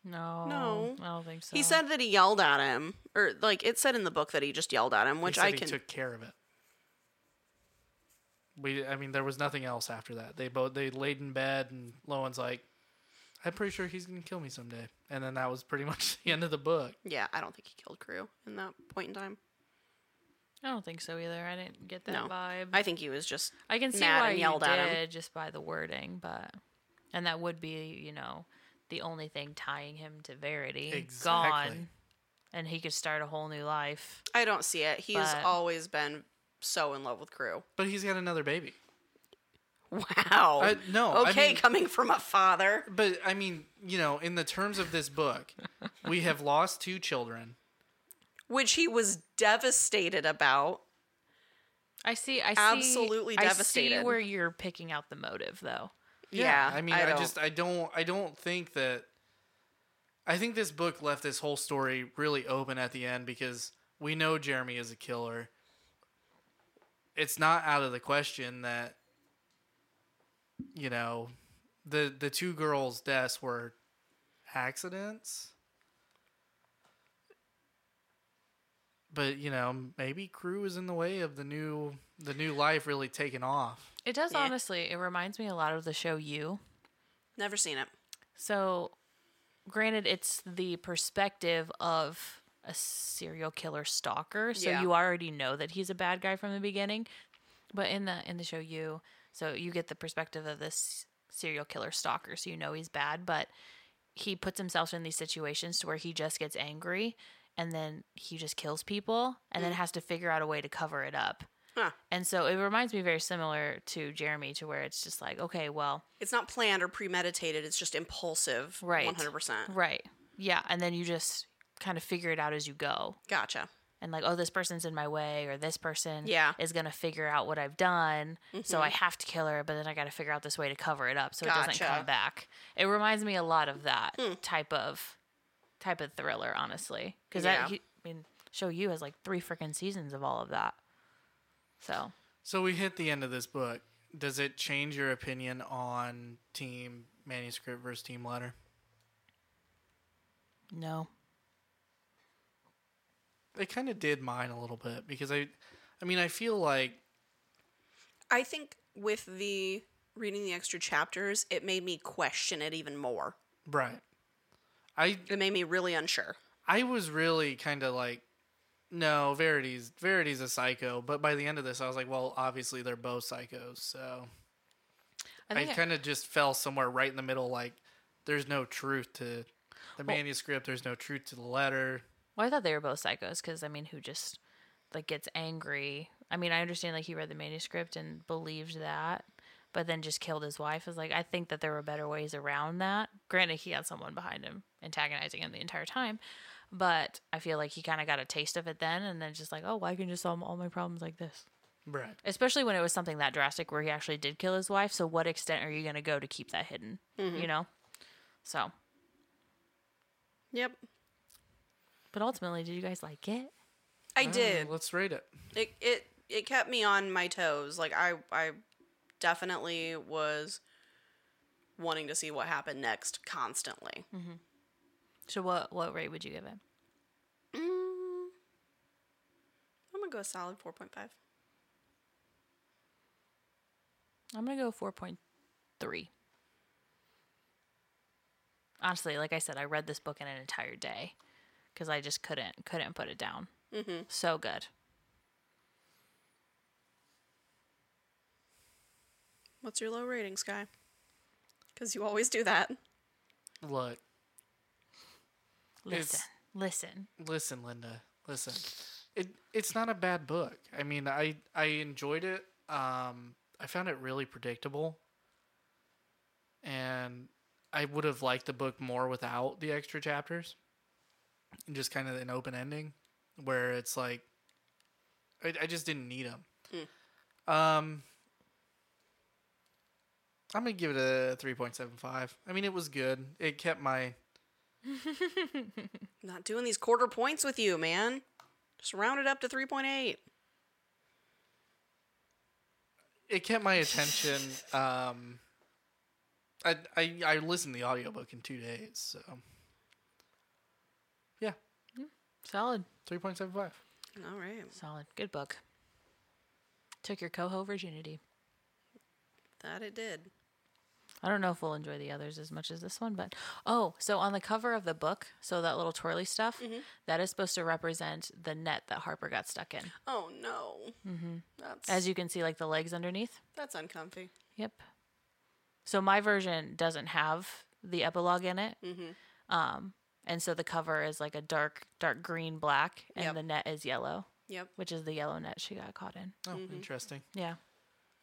No, No. I don't think so. He said that he yelled at him, or like it said in the book that he just yelled at him, which he said I he can. took care of it. We, I mean, there was nothing else after that. They both they laid in bed, and Lowen's like, "I'm pretty sure he's gonna kill me someday," and then that was pretty much the end of the book. Yeah, I don't think he killed Crew in that point in time. I don't think so either. I didn't get that No. vibe. I think he was just I can see mad why and you yelled did at him. just by the wording, but and that would be, you know, the only thing tying him to Verity. Exactly. Gone. And he could start a whole new life. I don't see it. He's But- always been so in love with Crew. But he's got another baby. Wow. I- no, I Okay, mean- coming from a father. But I mean, you know, in the terms of this book, we have lost two children. Which he was devastated about. I see I see Absolutely I see devastated. where you're picking out the motive though. Yeah, I mean, I I, just I don't I don't think that. I think this book left this whole story really open at the end because we know Jeremy is a killer. It's not out of the question that you know the the two girls' deaths were accidents. But you know, maybe Crew is in the way of the new the new life really taking off. It does Yeah. honestly, it reminds me a lot of the show You. Never seen it. So, granted, it's the perspective of a serial killer stalker, so Yeah. you already know that he's a bad guy from the beginning. But in the in the show, you so you get the perspective of this serial killer stalker, so you know he's bad, but he puts himself in these situations to where he just gets angry and then he just kills people and then mm. has to figure out a way to cover it up. Huh. And so it reminds me very similar to Jeremy, to where it's just like, okay, well, It's not planned or premeditated. It's just impulsive. Right. 100%. Right. Yeah. And then you just kind of figure it out as you go. Gotcha. and like oh this person's in my way or this person Yeah. is going to figure out what I've done so I mm-hmm. have to kill her but then I got to figure out this way to cover it up so it doesn't come back. It reminds me a lot of that hmm. type of type of thriller honestly cuz Yeah. that I mean show you has like 3 freaking seasons of all of that. So, So we hit the end of this book. Does it change your opinion on team manuscript versus team letter? no. It kind of did mine a little bit because I, I mean, I feel like I think with the reading the extra chapters, it made me question it even more. right. I It made me really unsure. I was really kind of like, no, Verity's Verity's a psycho. But by the end of this, I was like, well, obviously they're both psychos. So I I, I- kind of just fell somewhere right in the middle. Like, there's no truth to the manuscript. There's no truth to the letter. Well, I thought they were both psychos because I mean, who just like gets angry? I mean, I understand like he read the manuscript and believed that, but then just killed his wife. Is like I think that there were better ways around that. Granted, he had someone behind him antagonizing him the entire time, but I feel like he kind of got a taste of it then, and then just like, oh, well, I can just solve all my problems like this. Right. Especially when it was something that drastic where he actually did kill his wife. So, what extent are you going to go to keep that hidden? You mm-hmm. know. So, Yep. But ultimately, did you guys like it? I Uh, did. let's rate it. It it it kept me on my toes. Like I I definitely was wanting to see what happened next constantly. So, what what rate would you give it? Mm, I'm gonna go a solid four point five. I'm gonna go four point three. Honestly, like I said, I read this book in an entire day because I just couldn't couldn't put it down. Mm-hmm. So good. What's your low rating, Sky? Because you always do that. Look, Listen, listen. listen, Linda. Listen. It it's not a bad book. I mean, I I enjoyed it. Um, I found it really predictable, and I would have liked the book more without the extra chapters, and just kind of an open ending, where it's like, I, I just didn't need them. Um, I'm gonna give it a three point seven five. I mean, it was good. It kept my Not doing these quarter points with you, man. Just round it up to three point eight. it kept my attention. Um, I, I I listened to the audiobook in two days, so Solid, three point seven five. All right, solid, good book. Took your coho virginity. that it did. I don't know if we'll enjoy the others as much as this one, but oh, so on the cover of the book, so that little twirly stuff, that is supposed to represent the net that Harper got stuck in. Oh no. Mm-hmm. That's As you can see, like the legs underneath. that's uncomfy. Yep. So my version doesn't have the epilogue in it. Mm-hmm. Um, and so the cover is like a dark, dark green black, and Yep. the net is yellow, Yep. which is the yellow net she got caught in. Oh, interesting. Yeah.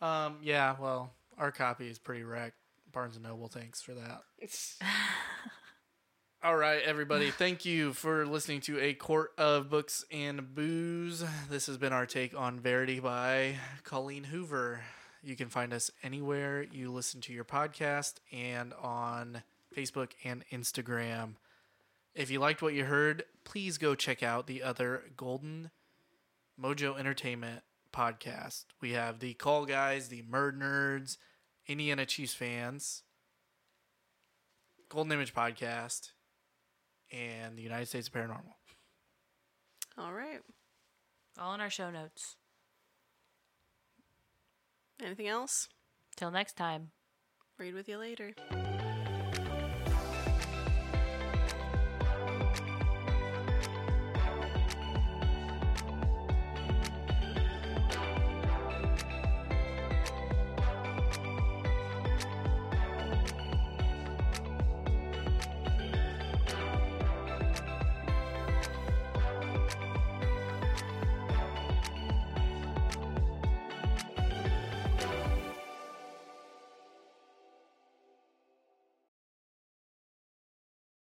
Um, yeah, well, our copy is pretty wrecked. Barnes and Noble, thanks for that. All right, everybody. Thank you for listening to A Court of Books and Booze. This has been our take on Verity by Colleen Hoover. You can find us anywhere you listen to your podcast and on Facebook and Instagram. If you liked what you heard, please go check out the other Golden Mojo Entertainment podcast. We have the Call Guys, the Murd Nerds, Indiana Chiefs fans, Golden Image podcast, and the United States of Paranormal. All right. All in our show notes. Anything else? Till next time. Read with you later.